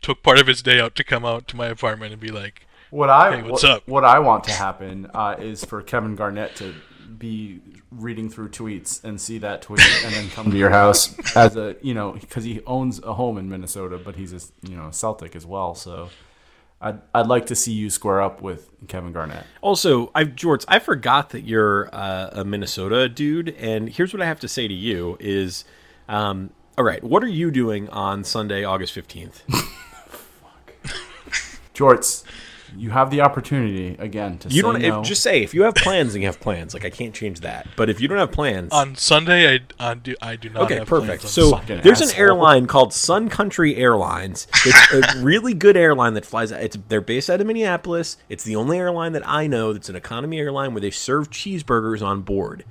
took part of his day out to come out to my apartment and be like, What I Hey, what's what, up? what I want to happen uh, is for Kevin Garnett to be reading through tweets and see that tweet and then come to your house as a you know because he owns a home in Minnesota, but he's a you know Celtic as well. So I'd I'd like to see you square up with Kevin Garnett. Also, I George, I forgot that you're uh, a Minnesota dude, and here's what I have to say to you: is, um, all right, what are you doing on Sunday, August fifteenth? (laughs) Jorts, you have the opportunity again to You say don't no. if, just say if you have plans, then you have plans. Like I can't change that. But if you don't have plans, on Sunday, I, I, do, I do not okay, have perfect. plans on So Fucking there's an airline called Sun Country Airlines. It's a (laughs) really good airline that flies. It's they're based out of Minneapolis. It's the only airline that I know that's an economy airline where they serve cheeseburgers on board.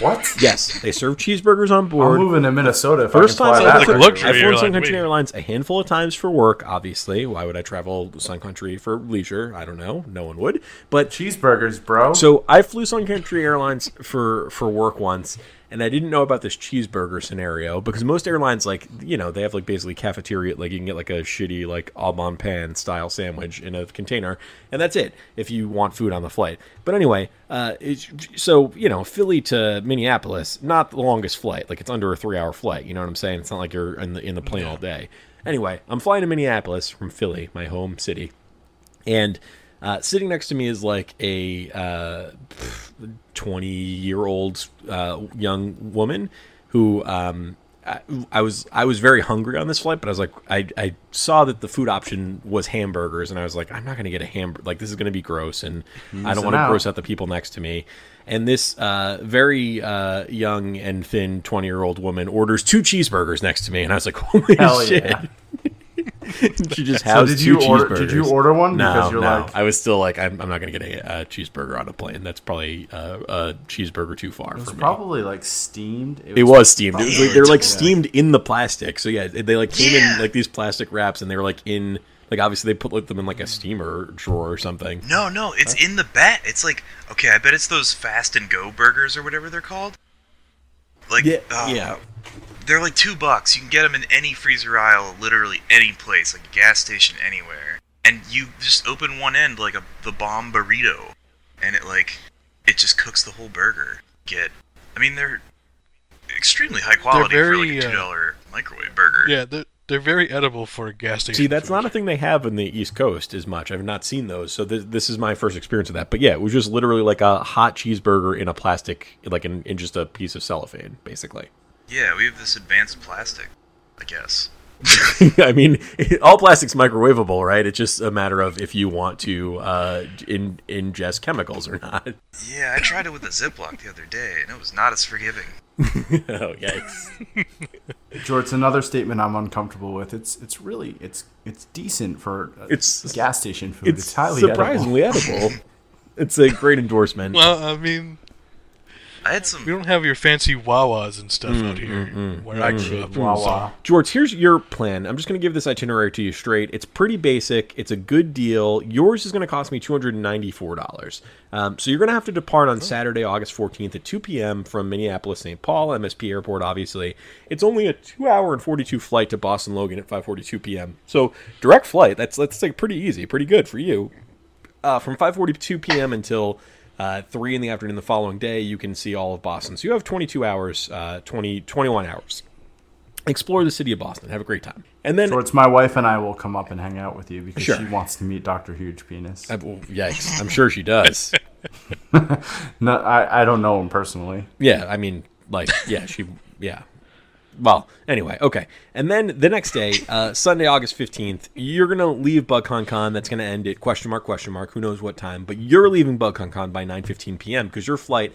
What? Yes, they serve cheeseburgers on board. I'm moving to Minnesota. If First I time can I've fly Sounds that like flown- I've flown Sun to Country me. Airlines a handful of times for work. Obviously, why would I travel Sun Country for leisure? I don't know. No one would. But cheeseburgers, bro. so I flew Sun Country Airlines for for work once, and I didn't know about this cheeseburger scenario because most airlines, like you know, they have like basically cafeteria, like you can get like a shitty like Au Bon Pain style sandwich in a container, and that's it if you want food on the flight. But anyway, uh, it's, so you know, Philly to Minneapolis, not the longest flight, like it's under a three hour flight. You know what I'm saying? It's not like you're in the in the plane all day. Anyway, I'm flying to Minneapolis from Philly, my home city and uh, sitting next to me is like a uh, 20 year old uh, young woman who um, I, I was I was very hungry on this flight, but I was like I, I saw that the food option was hamburgers, and I was like I'm not going to get a hamburger like this is going to be gross, and I don't want to gross out the people next to me. And this uh, very uh, young and thin 20 year old woman orders two cheeseburgers next to me, and I was like, (laughs) holy Hell shit. yeah. She just So has did two you order? Did you order one? No, because you're no. like, I was still like, I'm, I'm not going to get a, uh cheeseburger on a plane. That's probably uh, a cheeseburger too far it was for me. probably like steamed. it was steamed. It was like, they were like Yeah. steamed in the plastic. So yeah, they like came Yeah. in like these plastic wraps, and they were like in like obviously they put like, them in like a steamer drawer or something. No, no, it's in the bat. It's like okay, I bet it's those fast and go burgers or whatever they're called. Like Yeah, oh, yeah. They're like two bucks. You can get them in any freezer aisle, literally any place, like a gas station, anywhere. And you just open one end like a the bomb burrito, and it like it just cooks the whole burger. Get, I mean they're extremely high quality for like a uh, two dollar microwave burger. Yeah, they're, they're very edible for a gas station. See, that's food. not a thing they have in the East Coast as much. I've not seen those, so this, this is my first experience of that. But yeah, it was just literally like a hot cheeseburger in a plastic, like in, in just a piece of cellophane, basically. Yeah, we have this advanced plastic, I guess. (laughs) I mean, all plastic's microwavable, right? It's just a matter of if you want to uh, in, ingest chemicals or not. Yeah, I tried it with a Ziploc the other day, and it was not as forgiving. (laughs) oh, yikes. (laughs) George, it's another statement I'm uncomfortable with. It's it's really it's it's decent for uh, It's- gas station food. It's, It's, highly surprisingly edible. It's a great endorsement. Well, I mean, I had some. we don't have your fancy Wawas and stuff Mm, out here where I grew up. edible. Wawa. George, here's your plan. I'm just going to give this itinerary to you straight. It's pretty basic. It's a good deal. Yours is going to cost me $294. Um, so you're going to have to depart on Saturday, August 14th at 2 p.m. from Minneapolis, St. Paul, MSP Airport, obviously. It's only a 2 hour and 42 flight to Boston Logan at 5.42 p.m. So direct flight, that's, that's like pretty easy, pretty good for you. Uh, from 5.42 p.m. until uh, 3 in the afternoon the following day, you can see all of Boston. So you have 22 hours, uh, 20, 21 hours explore the city of Boston, have a great time, and then George, my wife and I will come up and hang out with you because Sure. she wants to meet Doctor Huge Penis. Uh, well, yikes, I'm sure she does. (laughs) (laughs) No, I, I don't know him personally. yeah, I mean, like, yeah, she, yeah. Well, anyway, okay, and then the next day, uh, Sunday, August fifteenth, you're gonna leave BugCon Con. That's gonna end at question mark question mark. Who knows what time? But you're leaving BugCon Con by nine fifteen p.m. because your flight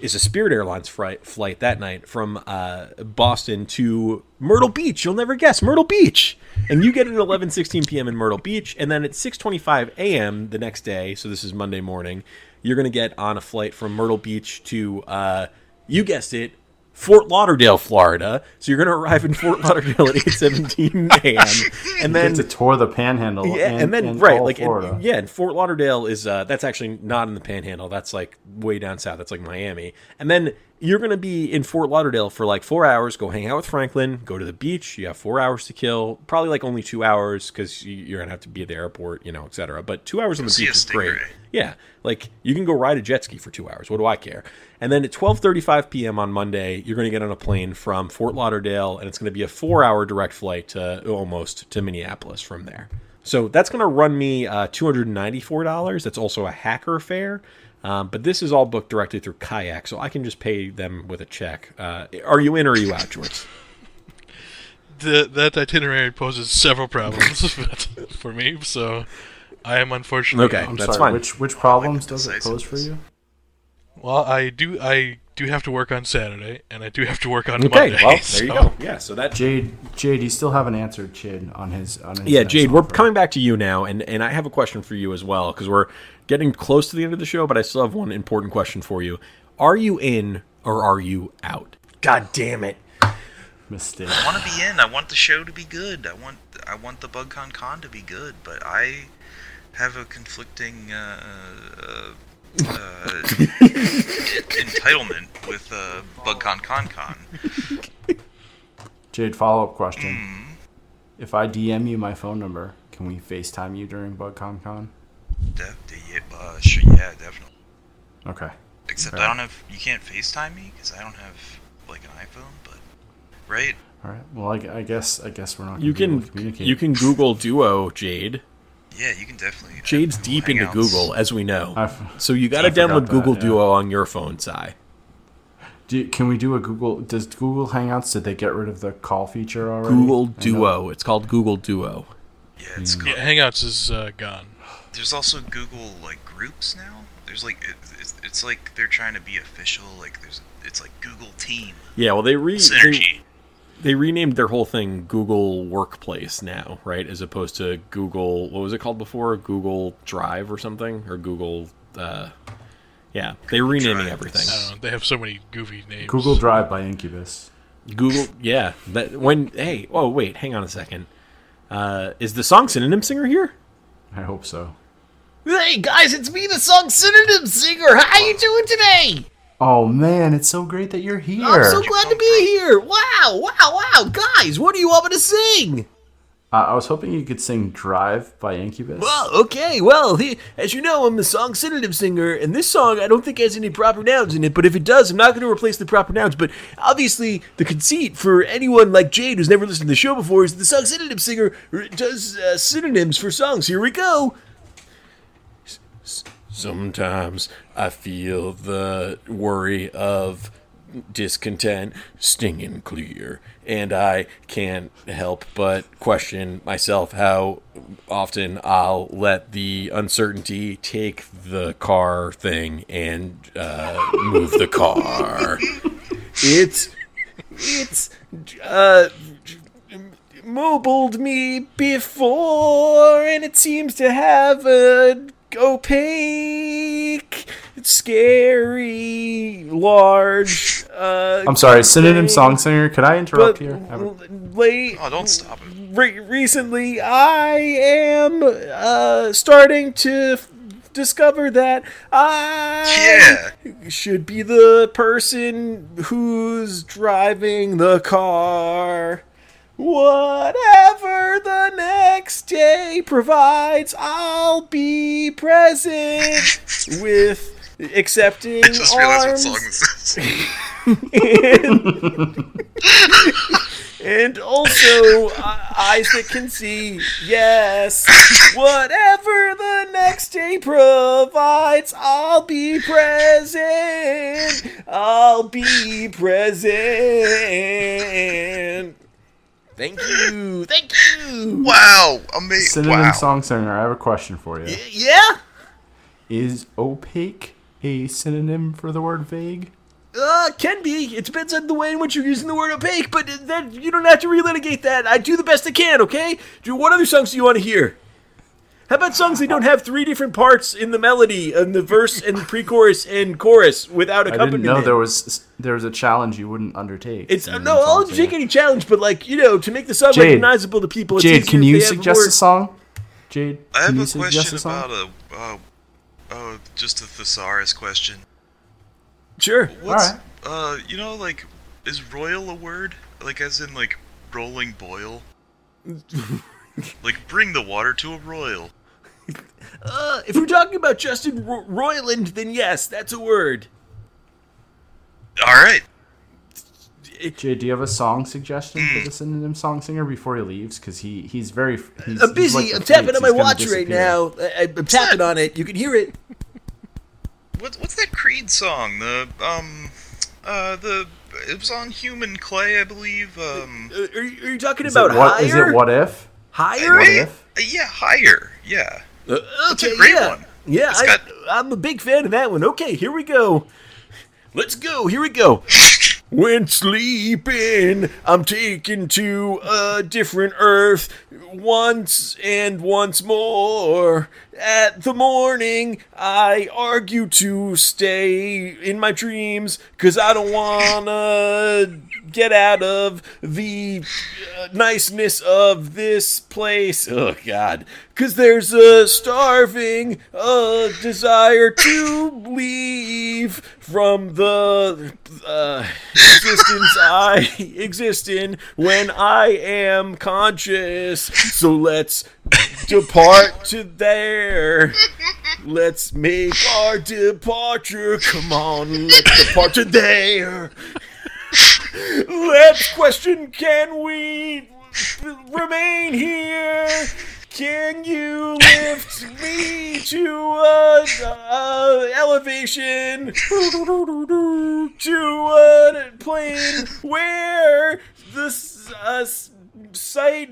is a Spirit Airlines flight flight that night from uh, Boston to Myrtle Beach. You'll never guess Myrtle Beach, and you get it at eleven sixteen p.m. in Myrtle Beach, and then at six twenty five a.m. the next day. So this is Monday morning. You're gonna get on a flight from Myrtle Beach to uh, you guessed it. Fort Lauderdale, Florida. So you're going to arrive in Fort Lauderdale at 8:17 (laughs) a.m. and then Get to tour the Panhandle. yeah, and, and then and right, like and- yeah, and Fort Lauderdale is uh, that's actually not in the Panhandle. That's like way down south. That's like Miami. And then you're gonna be in Fort Lauderdale for like four hours. Go hang out with Franklin. Go to the beach. You have four hours to kill. Probably like only two hours because you're gonna have to be at the airport, you know, etc. But two hours on the beach is great. Yeah, like you can go ride a jet ski for two hours. What do I care? And then at 12:35 p.m. on Monday, you're going to get on a plane from Fort Lauderdale, and it's going to be a four-hour direct flight to almost to Minneapolis from there. So that's going to run me uh, $294. That's also a hacker fare. Um, but this is all booked directly through Kayak, so I can just pay them with a check. Uh, are you in or are you out, George? The, that itinerary poses several problems (laughs) for me, so I am unfortunately. Okay. I'm That's sorry. fine. Which which problems the does it pose for you? Well, I do. I do have to work on Saturday, and I do have to work on Monday. Okay, Monday. well, there you go. Yeah, so that Jade, Jade, you still haven't answered Chid on his on his. Yeah, Jade, we're offer. coming back to you now, and, and I have a question for you as well because we're getting close to the end of the show, but I still have one important question for you. Are you in or are you out? God damn it! mistake. I want to be in. I want the show to be good. I want I want the BugCon Con to be good, but I have a conflicting uh, uh, uh, (laughs) entitlement with uh, BugCon Con Con. Jade, follow up question. Hmm. If I DM you my phone number, can we FaceTime you during BugCon Con? Def- yeah, uh, sure, yeah, definitely. Okay. Except Okay. I don't have. You can't FaceTime me because I don't have like an iPhone. But right, All right. Well, I, I guess I guess we're not. Gonna You be able can to communicate. you can Google Duo, Jade. yeah, you can definitely. Jade's have deep into Google, as we know. I've- So you got to download that, Google yeah. Duo on your phone, Si. Do, can we do a Google? Does Google Hangouts? Did they get rid of the call feature already? Google Duo. It's called Google Duo. Yeah, it's cool. Yeah, Hangouts is uh, gone. There's also Google like groups now. There's like it, it's, it's like they're trying to be official. Like there's it's like Google Team Yeah, well they re they, synergy. they renamed their whole thing Google Workplace now, right? As opposed to Google what was it called before? Google Drive or something or Google uh yeah, they're renaming Drive. everything. I don't know. They have so many goofy names. Google Drive by Incubus. Google, yeah. That when hey, oh wait, hang on a second. Uh, is the song synonym singer here? I hope so. Hey guys, it's me, the song synonym singer. How are you doing today? Oh man, it's so great that you're here. I'm so glad to be here. Wow, wow, wow, guys, what do you want me to sing? Uh, I was hoping you could sing "Drive" by Incubus. Well, okay. Well, he, as you know, I'm the song synonym singer, and this song I don't think has any proper nouns in it. But if it does, I'm not going to replace the proper nouns. But obviously, the conceit for anyone like Jade who's never listened to the show before is the song synonym singer does uh, synonyms for songs. Here we go. Sometimes I feel the worry of discontent stinging clear, and I can't help but question myself how often I'll let the uncertainty take the car thing and uh, move the car. It's it's uh mobiled me before, and it seems to have a opaque, scary, large. Uh, I'm sorry, synonym thing. song singer. Could I interrupt But here? Have late, Oh, don't stop it. re- recently, I am uh, starting to f- discover that I should be the person who's driving the car. Whatever the next day provides, I'll be present with accepting I just realized what arms song this is. and (laughs) also uh, eyes that can see. Yes, whatever the next day provides, I'll be present. I'll be present. Thank you. (laughs) Thank you. Wow, amazing! synonym Wow. song singer. I have a question for you. Yeah. Is opaque a synonym for the word vague? Uh, can be. It depends on the way in which you're using the word opaque, but then you don't have to relitigate that. I do the best I can, okay? Do what other songs do you want to hear? How about songs that don't have three different parts in the melody and the verse and the pre-chorus and chorus without I didn't know there was there was a challenge you wouldn't undertake. It's synonym no, I'll singer. take any challenge, but like you know, to make the song Jade. recognizable to people, it's Jade, can you they have suggest a song? Jade, I can have you a suggest question a song? about a uh, oh, just a thesaurus question. Sure. What's Alright. uh, you know, like, is royal a word? Like, as in like rolling boil? (laughs) like, bring the water to a royal. (laughs) Uh, if we're talking about Justin Ro- Roiland, then yes, that's a word. All right. Jay, do you have a song suggestion Hmm. for the synonym song singer before he leaves? Because he he's very he's, I'm he's busy. like I'm tapping Fates, on my he's gonna watch right now. I, I'm tapping on it. You can hear it. What's what's that Creed song? The um, uh, the it was on Human Clay, I believe. Um, are, you, are you talking Is about it what higher? is it? What if? higher? What if? uh, yeah, higher. Yeah. Uh, That's okay, a great yeah. one. Yeah, It's I, got- I'm a big fan of that one. Okay, here we go. Let's go. Here we go. When sleeping, I'm taken to a different earth once and once more. At the morning, I argue to stay in my dreams because I don't wanna get out of the uh, niceness of this place. Oh, God. Because there's a starving a desire to leave from the uh, existence I exist in when I am conscious. So let's depart to there. Let's make our departure. Come on, let's depart to there. Let's question can we remain here? Can you lift me to a, a elevation to a plane where the uh, s- sight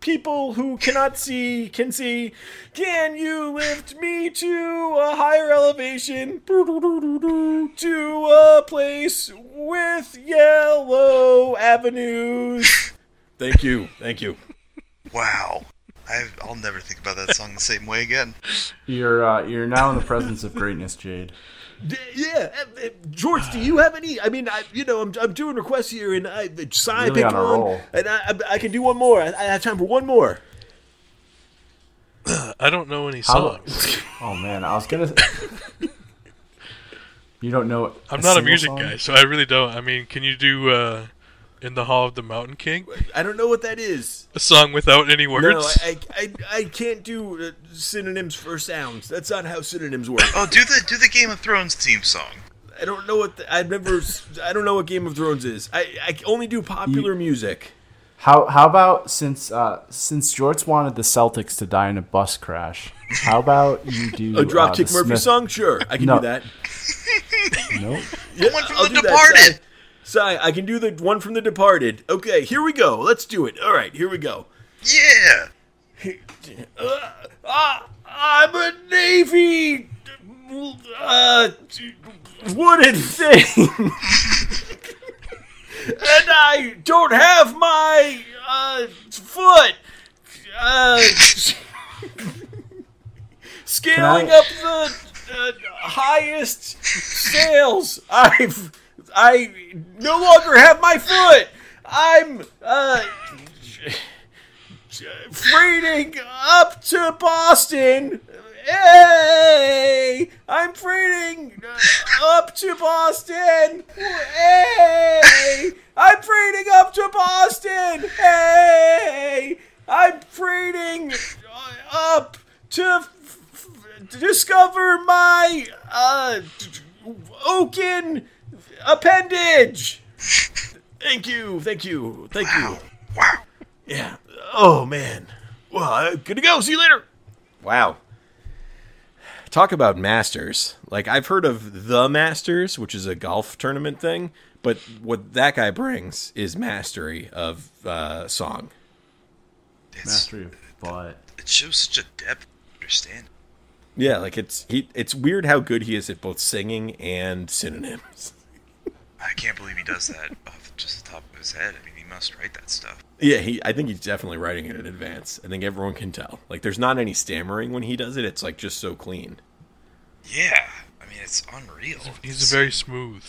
people who cannot see can see? Can you lift me to a higher elevation to a place with yellow avenues? Thank you. Thank you. Wow. I I'll never think about that song the same way again. You're uh, you're now in the presence of greatness, Jade. D- Yeah, uh, uh, George, do you have any? I mean, I, you know, I'm, I'm doing requests here, and I sign Really picked on one, and I, I, I can do one more. I, I have time for one more. (clears throat) I don't know any How- songs. (laughs) Oh man, I was gonna. (laughs) you don't know. I'm not a music song? guy, so I really don't. I mean, can you do uh, In the Hall of the Mountain King, I don't know what that is. a song without any words. No, I, I, I can't do uh, synonyms for sounds. That's not how synonyms work. Oh, do the do the Game of Thrones theme song. I don't know what the, I've never. I don't know what Game of Thrones is. I, I only do popular music. How how about since uh, since Jorts wanted the Celtics to die in a bus crash? How about you do A uh, Dropkick the Murphy Smith- song? Sure, I can No. do that. (laughs) Nope. Yeah, one from I'll The do that, Departed. Si. Si, I can do the one from The Departed. Okay, here we go. Let's do it. All right, here we go. Yeah. Uh, uh, I'm a Navy uh, wooden thing. (laughs) and I don't have my uh, foot. Uh, (laughs) scaling I- up the uh, highest sails. I've I no longer have my foot. I'm uh freighting up to Boston. Hey, I'm freighting up to Boston. Hey, I'm freighting up to Boston. Hey, I'm freighting up to discover my uh oaken appendage. Thank you, thank you, thank you. Wow. Yeah. Oh man. Well, I'm good to go. See you later. Wow. Talk about masters. Like I've heard of the Masters, which is a golf tournament thing, but what that guy brings is mastery of uh, song. It's, Mastery of butt. it shows such a depth of understanding. Yeah, like it's he. It's weird how good he is at both singing and synonyms. I can't believe he does that (laughs) off just the top of his head. I mean, he must write that stuff. Yeah, he. I think he's definitely writing it in advance. I think everyone can tell. Like, there's not any stammering when he does it. It's like just so clean. Yeah. I mean, it's unreal. He's very smooth.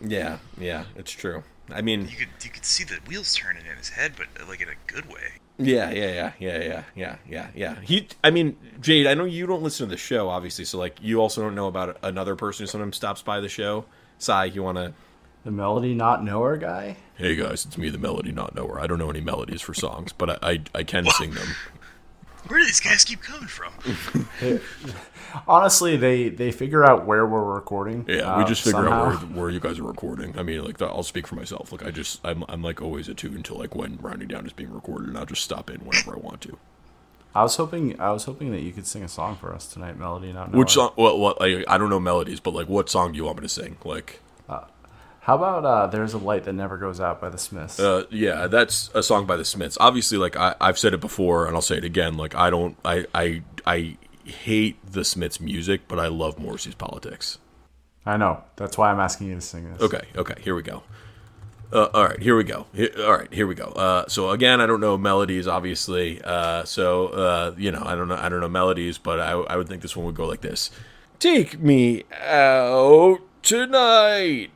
Yeah, yeah, it's true. I mean, You could you could see the wheels turning in his head, but like in a good way. Yeah, yeah, yeah, yeah, yeah, yeah, yeah, yeah. He, I mean, Jade, I know you don't listen to the show, obviously, so like you also don't know about another person who sometimes stops by the show. Sai, you want to? The melody not knower guy. Hey guys, it's me, the melody not knower. I don't know any melodies for songs, but I, I, I can sing them. Where do these guys keep coming from? (laughs) Honestly, they they figure out where we're recording. Yeah, we uh, just figure somehow. out where, where you guys are recording. I mean, like I'll speak for myself. Like I just, I'm, I'm like always attuned to like when rounding down is being recorded, and I'll just stop in whenever I want to. I was hoping I was hoping that you could sing a song for us tonight, melody not knower. Which song? Well, what? Like, I don't know melodies, but like, what song do you want me to sing? Like, How about uh, "There's a Light That Never Goes Out" by the Smiths? Uh, yeah, that's a song by the Smiths. Obviously, like I, I've said it before, and I'll say it again. Like I don't, I, I, I hate the Smiths' music, but I love Morrissey's politics. I know. That's why I'm asking you to sing this. Okay, okay, here we go. Uh, all right, here we go. Here, all right, here we go. Uh, so again, I don't know melodies, obviously. Uh, so uh, you know, I don't know, I don't know melodies, but I, I would think this one would go like this: Take me out tonight,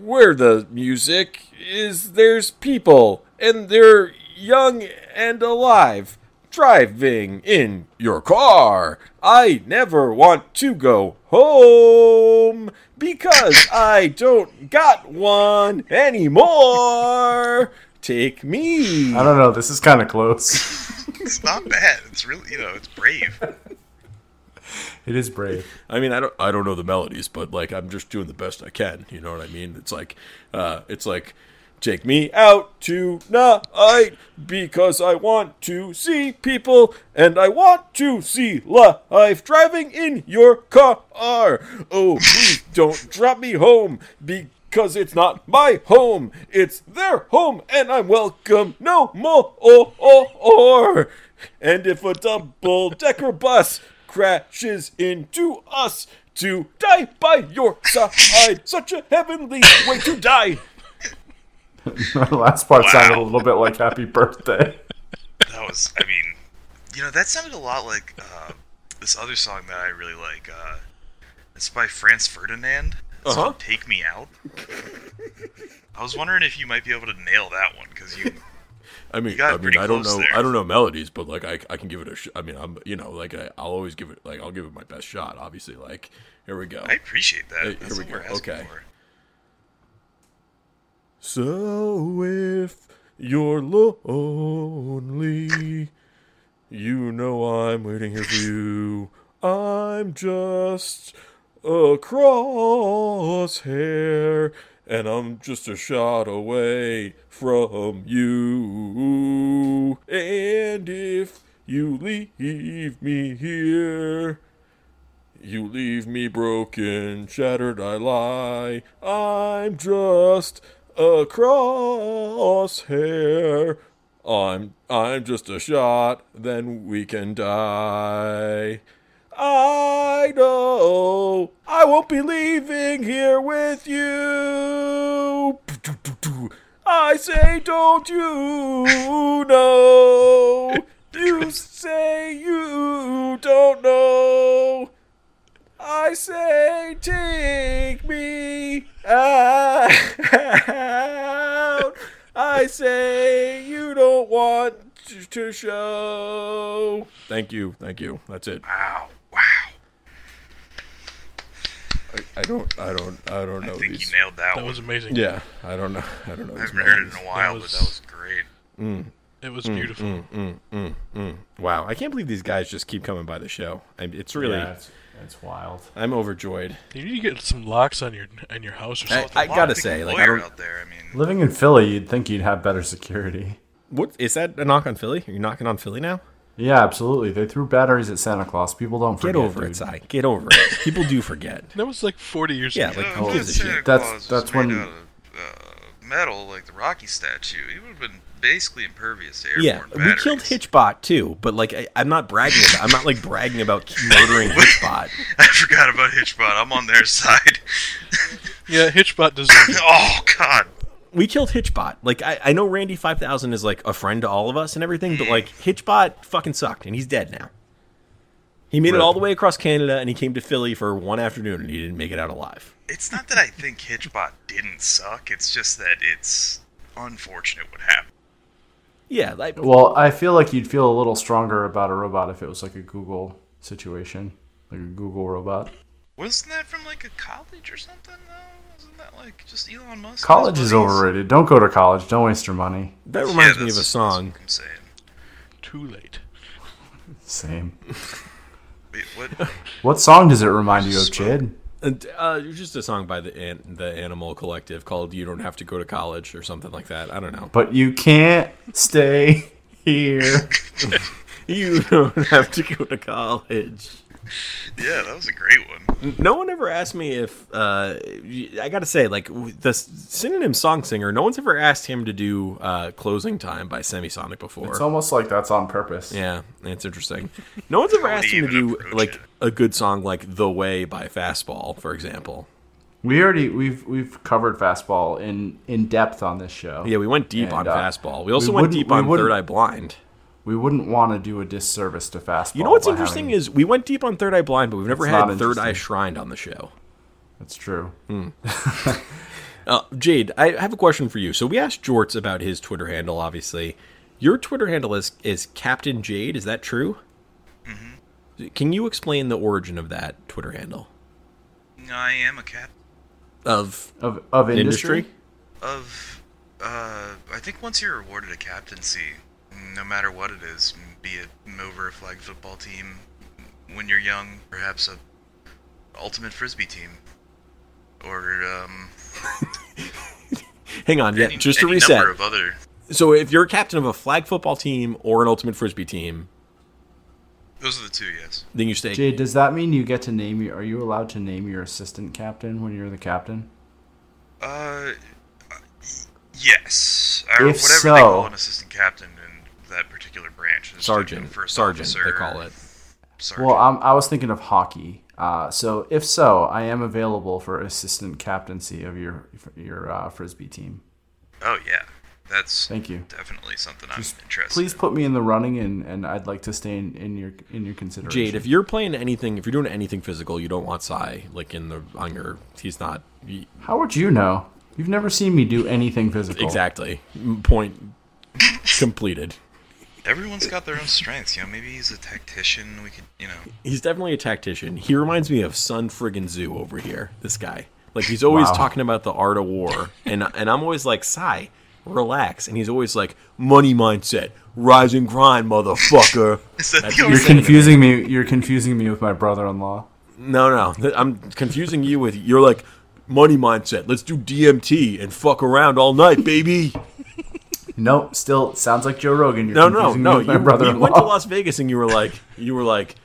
where the music is. There's people, and they're young and alive. Driving in your car. I never want to go home because I don't got one anymore. Take me. I don't know. This is kind of close. (laughs) It's not bad. It's really you know it's brave. (laughs) it is brave. I mean, I don't, I don't know the melodies, but like, I'm just doing the best I can. You know what I mean? It's like, uh, it's like, take me out to tonight because I want to see people and I want to see life driving in your car. Oh, please (laughs) don't drop me home because it's not my home. It's their home and I'm welcome no more. Or, or, or. And if a double decker bus crashes into us to die by your side, (laughs) such a heavenly way to die. (laughs) the last part sounded a little bit like "Happy Birthday." That was I mean, you know that sounded a lot like uh, this other song that I really like. Uh, it's by Franz Ferdinand. It's Uh-huh. called Take Me Out. I was wondering if you might be able to nail that one because you I mean, I mean, I don't know, there. I don't know melodies, but like, I, I can give it a. Sh- I mean, I'm, you know, like, I, I'll always give it, like, I'll give it my best shot. Obviously, like, here we go. I appreciate that. Hey, here we go. Okay. for. So if you're lonely, you know I'm waiting here for you. I'm just a crosshair, and I'm just a shot away from you. And if you leave me here, you leave me broken, shattered, I lie. I'm just a crosshair. I'm I'm just a shot, then we can die. I know I won't be leaving here with you. I say, don't you know? You say you don't know. I say, take me out. I say, you don't want to show. Thank you, thank you. That's it. Wow. Wow. I, I don't, I don't, I don't know I think these. you nailed that, That one. was amazing. yeah, I don't know. I don't know. I haven't heard it in a while, was- but that was great. Mm. It was mm, beautiful. Mm, mm, Wow, I can't believe these guys just keep coming by the show. I, it's really, Yeah, it's, it's wild. I'm overjoyed. You need to get some locks on your on your house or I- something. I A lot gotta say, like, I don't- out there. I mean, Living in Philly, you'd think you'd have better security. What is that? A knock on Philly? Are you knocking on Philly now? Yeah, absolutely. They threw batteries at Santa Claus. People don't forget. Get forget. over dude. it, Sai. Get over it. People do forget. that was like 40 years Yeah, ago. like, uh, who gives a Santa shit? That's- Claus was that's made when- out of uh, metal, like the Rocky statue. He would have been basically impervious to airborne Yeah, we killed Hitchbot too, but like I, I'm not bragging. About, I'm not like bragging about murdering Hitchbot. (laughs) I forgot about Hitchbot. I'm on their (laughs) side. yeah, Hitchbot deserved it. (laughs) oh God. We killed Hitchbot. Like I, I know Randy Five Thousand is like a friend to all of us and everything, but like Hitchbot fucking sucked, and he's dead now. He made it all the way across Canada, and he came to Philly for one afternoon, and he didn't make it out alive. It's not that I think Hitchbot didn't suck. It's just that it's unfortunate what happened. Yeah, like Well, I feel like you'd feel a little stronger about a robot if it was like a Google situation, like a Google robot. Wasn't that from like a college or something though? Wasn't that like just Elon Musk? College is overrated. Don't go to college. Don't waste your money. that Yeah, reminds me of a song. what I'm saying. Too late. Same. (laughs) Wait, what? What song does it remind you of, Chid? And, uh, it was just a song by the An- the Animal Collective called "You Don't Have to Go to College" or something like that. I don't know. But you can't stay (laughs) here. (laughs) You don't have to go to college. Yeah, that was a great one. No one ever asked me if uh, I got to say, like the synonym song singer. No one's ever asked him to do uh, "Closing Time" by Semisonic before. It's almost like that's on purpose. yeah, it's interesting. No one's ever asked him to do like it? a good song like "The Way" by Fastball, for example. We already we've we've covered fastball in in depth on this show. Yeah, we went deep And, on uh, Fastball. We also we went deep we on wouldn't- Third Eye Blind. We wouldn't want to do a disservice to fastball. You know what's interesting having- is we went deep on Third Eye Blind, but we've never It's had Third Eye interesting. Shrined on the show. that's true. (laughs) Uh, Jade, I have a question for you. So we asked Jorts about his Twitter handle. Obviously, your Twitter handle is is Captain Jade. Is that true? Mm-hmm. Can you explain the origin of that Twitter handle I am a cat of Of of industry. industry? of. Uh, I think once you're awarded a captaincy, no matter what it is, be it over a flag football team, when you're young, perhaps a ultimate frisbee team, or um, (laughs) Hang on, yeah, any, just to any reset. of other. So if you're a captain of a flag football team or an ultimate frisbee team, Those are the two, yes. then you stay. Jade, does that mean you get to name your? Are you allowed to name your assistant captain when you're the captain? Uh, uh, yes. Or If whatever so- they call an assistant captain in that particular branch. It's Sergeant, like a first sergeant, officer, they call it. Sergeant. Well, I'm, I was thinking of hockey. Uh, so if so, I am available for assistant captaincy of your your uh, frisbee team. oh yeah, that's Thank you. definitely something Just I'm interested. Please in. put me in the running, and, and I'd like to stay in, in your in your consideration. Jade, if you're playing anything, if you're doing anything physical, you don't want Sai like in the on your. He's not he- how would you know? You've never seen me do anything physical. exactly point (laughs) completed. Everyone's got their own strengths. You know, maybe he's a tactician. We could, you know. He's definitely a tactician. He reminds me of Sun Friggin' Tzu over here. This guy. Like he's always Wow. talking about the art of war, and and I'm always like, Sai, relax. And he's always like, money mindset, rise and grind, motherfucker. (laughs) Is that That's the your You're confusing me. You're confusing me with my brother-in-law. No, no, I'm confusing you with you're like money mindset. Let's do DMT and fuck around all night, baby. Nope. Still sounds like Joe Rogan. You're No, no, no. You, you went to Las Vegas and you were like, you were like,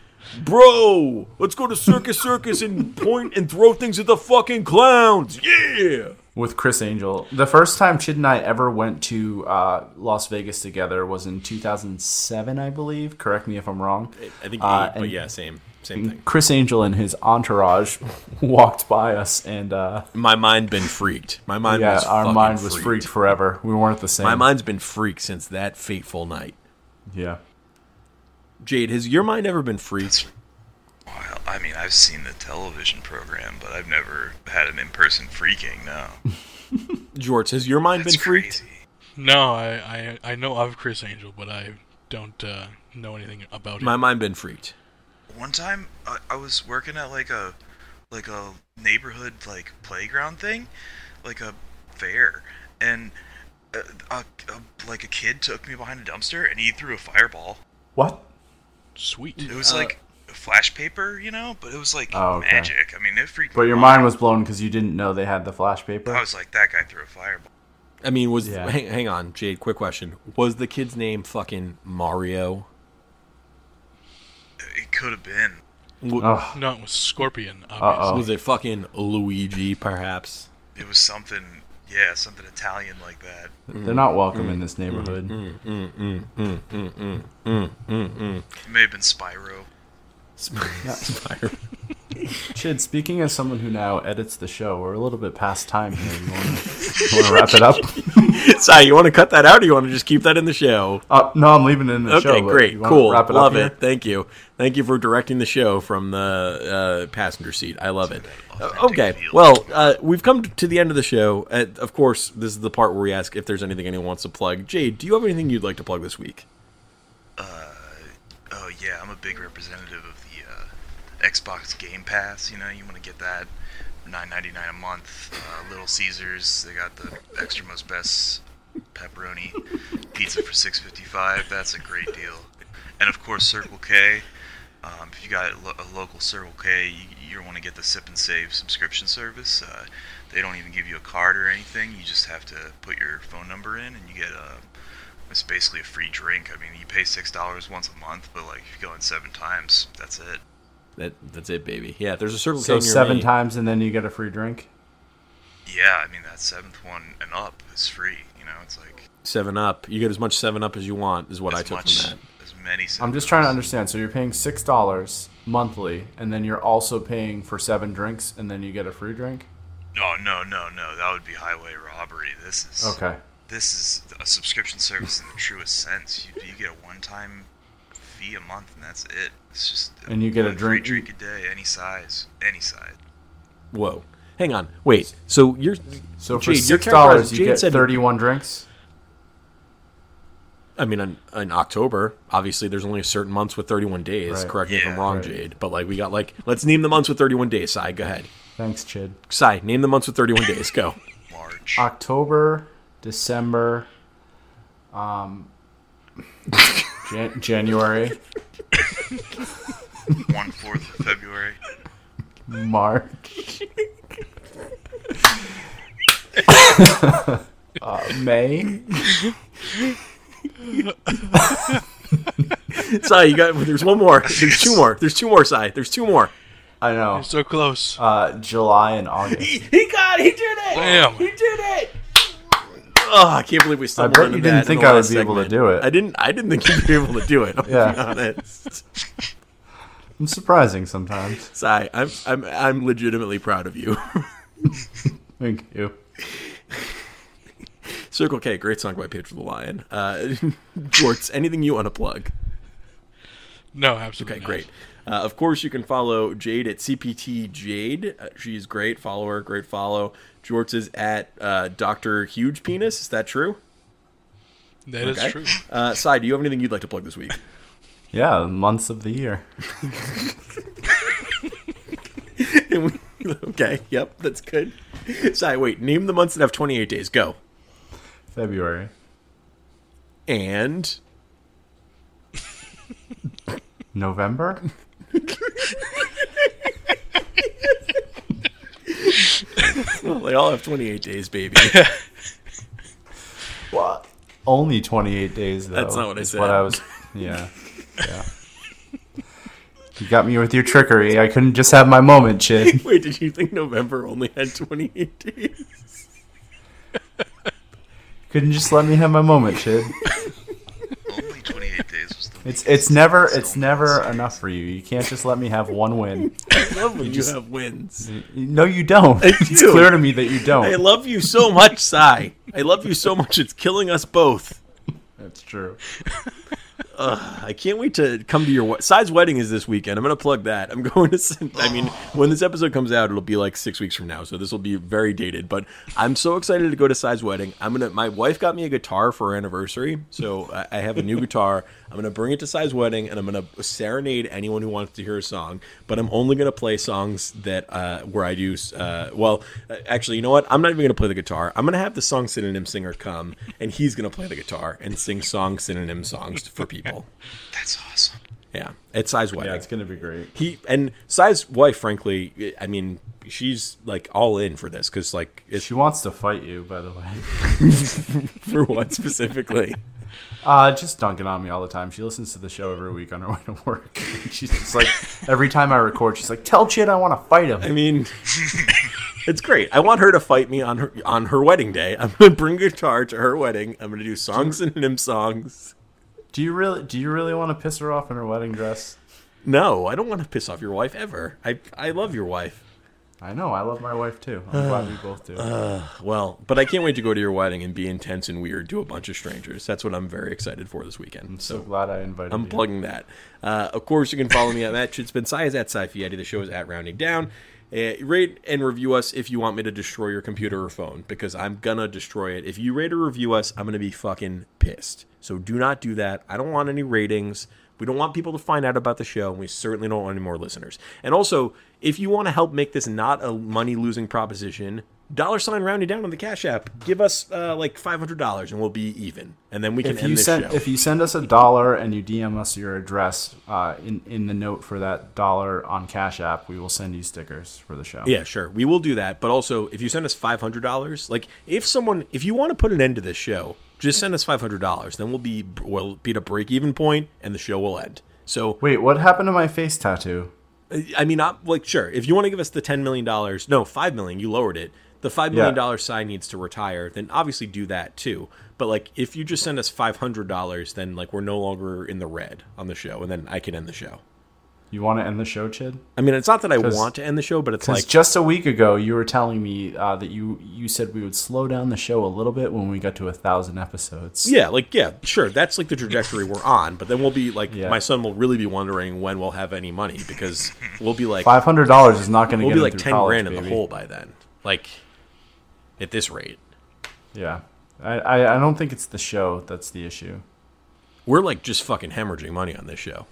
bro, let's go to Circus Circus and point and throw things at the fucking clowns. Yeah. with Criss Angel. The first time Chid and I ever went to uh, Las Vegas together was in 2007, I believe. Correct me if I'm wrong. I think eight, Uh, but yeah, same, same thing. Criss Angel and his entourage (laughs) walked by us, and uh, My mind been freaked. My mind yeah, was our mind was freaked forever. We weren't the same. My mind's been freaked since that fateful night. yeah. Jade, has your mind ever been freaked? Well, I mean, I've seen the television program, but I've never had an in-person freaking. No, (laughs) Jorts, has your mind that's been freaked? crazy. No, I, I I know of Criss Angel, but I don't uh, know anything about him. My mind been freaked. One time, I, I was working at like a like a neighborhood like playground thing, like a fair, and a, a, a, like a kid took me behind a dumpster and he threw a fireball. What? Sweet. It was Uh, like flash paper, you know, but it was like Oh, okay. magic. I mean, it freaked But me your out. mind was blown because you didn't know they had the flash paper. I was like, that guy threw a fireball. I mean, was Yeah. hang, hang on, Jade. Quick question: Was the kid's name fucking Mario? It could have been. W- Ugh. No, it was Scorpion. Uh-oh. Obviously. Was it fucking Luigi, perhaps? It was something, yeah, something Italian like that. They're not welcome in mm. this neighborhood. It may have been Spyro. (laughs) Spyro. Chid, speaking as someone who now edits the show, we're a little bit past time here. You want to wrap it up? (laughs) Sai, you want to cut that out, or you want to just keep that in the show? Uh, no, I'm leaving it in the show. Okay, great, you cool, Wrap it love up it. here? Thank you, thank you for directing the show from the uh, passenger seat. I love it. Uh, okay, feel. well, uh, we've come to the end of the show. Uh, of course, this is the part where we ask if there's anything anyone wants to plug. Jade, do you have anything you'd like to plug this week? Oh yeah, I'm a big representative of the uh, Xbox Game Pass. You know, you want to get that, nine ninety nine a month. Uh, Little Caesars, they got the extra most best pepperoni pizza for six fifty five. That's a great deal. And of course, Circle K. Um, if you got a, local Circle K, you, want to get the Sip and Save subscription service. Uh, they don't even give you a card or anything. You just have to put your phone number in, and you get a it's basically a free drink. I mean, you pay six dollars once a month, but like if you go in seven times, that's it. That that's it, baby. Yeah, there's a Circle K So seven me. times and then you get a free drink. Yeah, I mean that seventh one and up is free. You know, it's like Seven Up. You get as much Seven Up as you want. Is what I took much from that. as many. I'm just trying to understand. So you're paying six dollars monthly, and then you're also paying for seven drinks, and then you get a free drink. No, no, no, no. That would be highway robbery. This is Okay. This is a subscription service in the truest sense. You, you get a one-time fee a month, and that's it. It's just And you get a one free drink- drink a day, any size, any size. Whoa. Hang on. Wait. So you're So for Jade, your six dollars, you Jade get said- thirty-one drinks. I mean, in, in October, obviously, there's only a certain months with 31 days. Right. Correct me if I'm wrong, right. Jade. But like, we got like, let's name the months with 31 days. Sai, go ahead. Thanks, Chid. Sai, name the months with 31 days. Go. (laughs) March. October, December, um, (laughs) Jan- January, One fourth of February. March, (laughs) uh, May. (laughs) Sai, you got. There's one more. (laughs) There's two more. There's two more. Sai, there's two more. I know. You're so close. Uh, July and August. He got. He did it. Damn. He did it. Oh, I can't believe we stumbled I bet into you didn't that in think the I would last be able to do it. I didn't. I didn't think you'd be able to do it. I'll Yeah. be honest. (laughs) It's surprising sometimes. Sai, I'm. I'm. I'm legitimately proud of you. (laughs) Thank you. Circle K, great song by Pedro the Lion. Uh, (laughs) Jorts, anything you want to plug? No, absolutely. Okay, not. great. Uh, of course, you can follow Jade at CPT Jade. Uh, she's great. Follow her. Great follow. Jorts is at uh, Doctor Huge Penis. Is that true? That is Okay. true. Uh, Sai, do you have anything you'd like to plug this week? (laughs) Yeah, months of the year. (laughs) we, okay, yep, that's good. Sorry, wait. Name the months that have 28 days. Go. February. And November? (laughs) well, (laughs) they all have 28 days, baby. (laughs) What? Only 28 days, though. That's not what I said. What I was. Yeah. Yeah. You got me with your trickery. I couldn't just have my moment, Chid. (laughs) wait, did you think November only had 28 days? Couldn't just let me have my moment, Chid. Only 28 days was the It's it's never it's never enough for you. You can't just let me have one win. I love when you, have wins. No, you don't. I It's clear to me that you don't. I love you so much, Sai. I love you so much. It's killing us both. That's true. (laughs) I can't wait to come to your Sai's wedding is this weekend. I'm going to plug that. I'm (laughs) going to. I mean, when this episode comes out, it'll be like six weeks from now, so this will be very dated. But I'm so excited to go to Sai's wedding. I'm gonna. My wife got me a guitar for her anniversary, so I, I have a new guitar. I'm gonna bring it to Sai's wedding, and I'm gonna serenade anyone who wants to hear a song. But I'm only gonna play songs that uh, where I do. Uh, well, actually, you know what? I'm not even gonna play the guitar. I'm gonna have the song synonym singer come, and he's gonna play the guitar and sing song synonym songs for people. (laughs) That's awesome. Yeah, it's Sai's wedding. Yeah, it's gonna be great. he and Sai's wife, frankly, I mean, she's like all in for this because like it's She wants to fight you, by the way. (laughs) for what specifically. (laughs) Uh, just dunking on me all the time. She listens to the show every week on her way to work. she's just like, every time I record, she's like, "Tell Chid I want to fight him." I mean, it's great. I want her to fight me on her on her wedding day. I'm gonna bring a guitar to her wedding. I'm gonna do songs and hymn songs. Do you really? Do you really want to piss her off in her wedding dress? No, I don't want to piss off your wife ever. I I love your wife. I know. I love my wife too. I'm glad we both do. (sighs) Well, but I can't wait to go to your wedding and be intense and weird to a bunch of strangers. That's what I'm very excited for this weekend. I'm so glad I invited I'm you. plugging that. Uh, of course, you can follow me at (laughs) Matt Chitzman. Sai is at Sci Fiati. The show is at Rounding Down. Uh, rate and review us if you want me to destroy your computer or phone because I'm gonna destroy it. If you rate or review us, I'm gonna be fucking pissed. So do not do that. I don't want any ratings. We don't want people to find out about the show, and we certainly don't want any more listeners. And also, if you want to help make this not a money losing proposition, dollar sign rounding down on the Cash App. Give us uh, like five hundred dollars, and we'll be even. And then we can if end you this send show. if you send us a dollar and you DM us your address uh, in in the note for that dollar on Cash App, we will send you stickers for the show. Yeah, sure. We will do that. But also, if you send us five hundred dollars, like if someone, if you want to put an end to this show, just send us five hundred dollars. Then we'll be we'll be at a break even point, and the show will end. So, Wait, what happened to my face tattoo? I mean, I'm like, sure. If you want to give us the ten million dollars, no, five million, you lowered it. The five million Yeah. dollar side needs to retire. Then obviously do that too. But like, if you just send us five hundred dollars, then like we're no longer in the red on the show, and then I can end the show. You want to end the show, Chid? I mean, it's not that I want to end the show, but it's like just a week ago, you were telling me uh, that you you said we would slow down the show a little bit when we got to a thousand episodes. Yeah, like yeah, sure. That's like the trajectory we're on. But then we'll be like, Yeah. my son will really be wondering when we'll have any money because we'll be like, Five hundred dollars is not going to we'll get be like ten college, grand in baby. the hole by then. Like, at this rate, Yeah, I, I I don't think it's the show that's the issue. we're like just fucking hemorrhaging money on this show.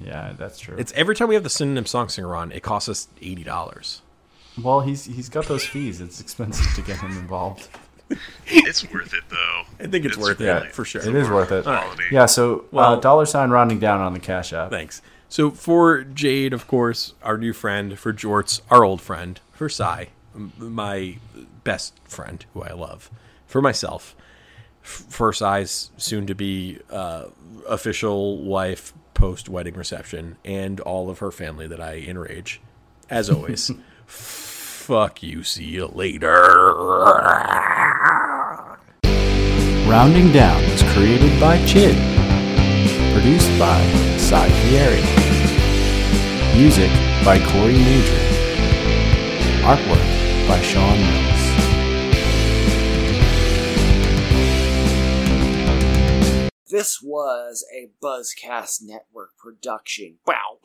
Yeah, that's true. It's every time we have the synonym song singer on, it costs us eighty dollars. well, he's he's got those fees. It's expensive to get him involved. (laughs) It's worth it though. I think it's, worth Yeah, it for sure. It is worth it. Quality. Yeah. So Well- uh, dollar sign rounding down on the cash app. Thanks. So for Jade, of course, our new friend. For Jorts, our old friend. For Sai, my best friend, who I love. For myself, f- for Sai's soon-to-be uh, official wife post-wedding reception, and all of her family that I enrage. As always, (laughs) fuck you. See you later. Rounding Down was created by Chid. Produced by Sai Fieri. Music by Corey Major. Artwork by Sean Mills. This was a Buzzcast Network production. Wow.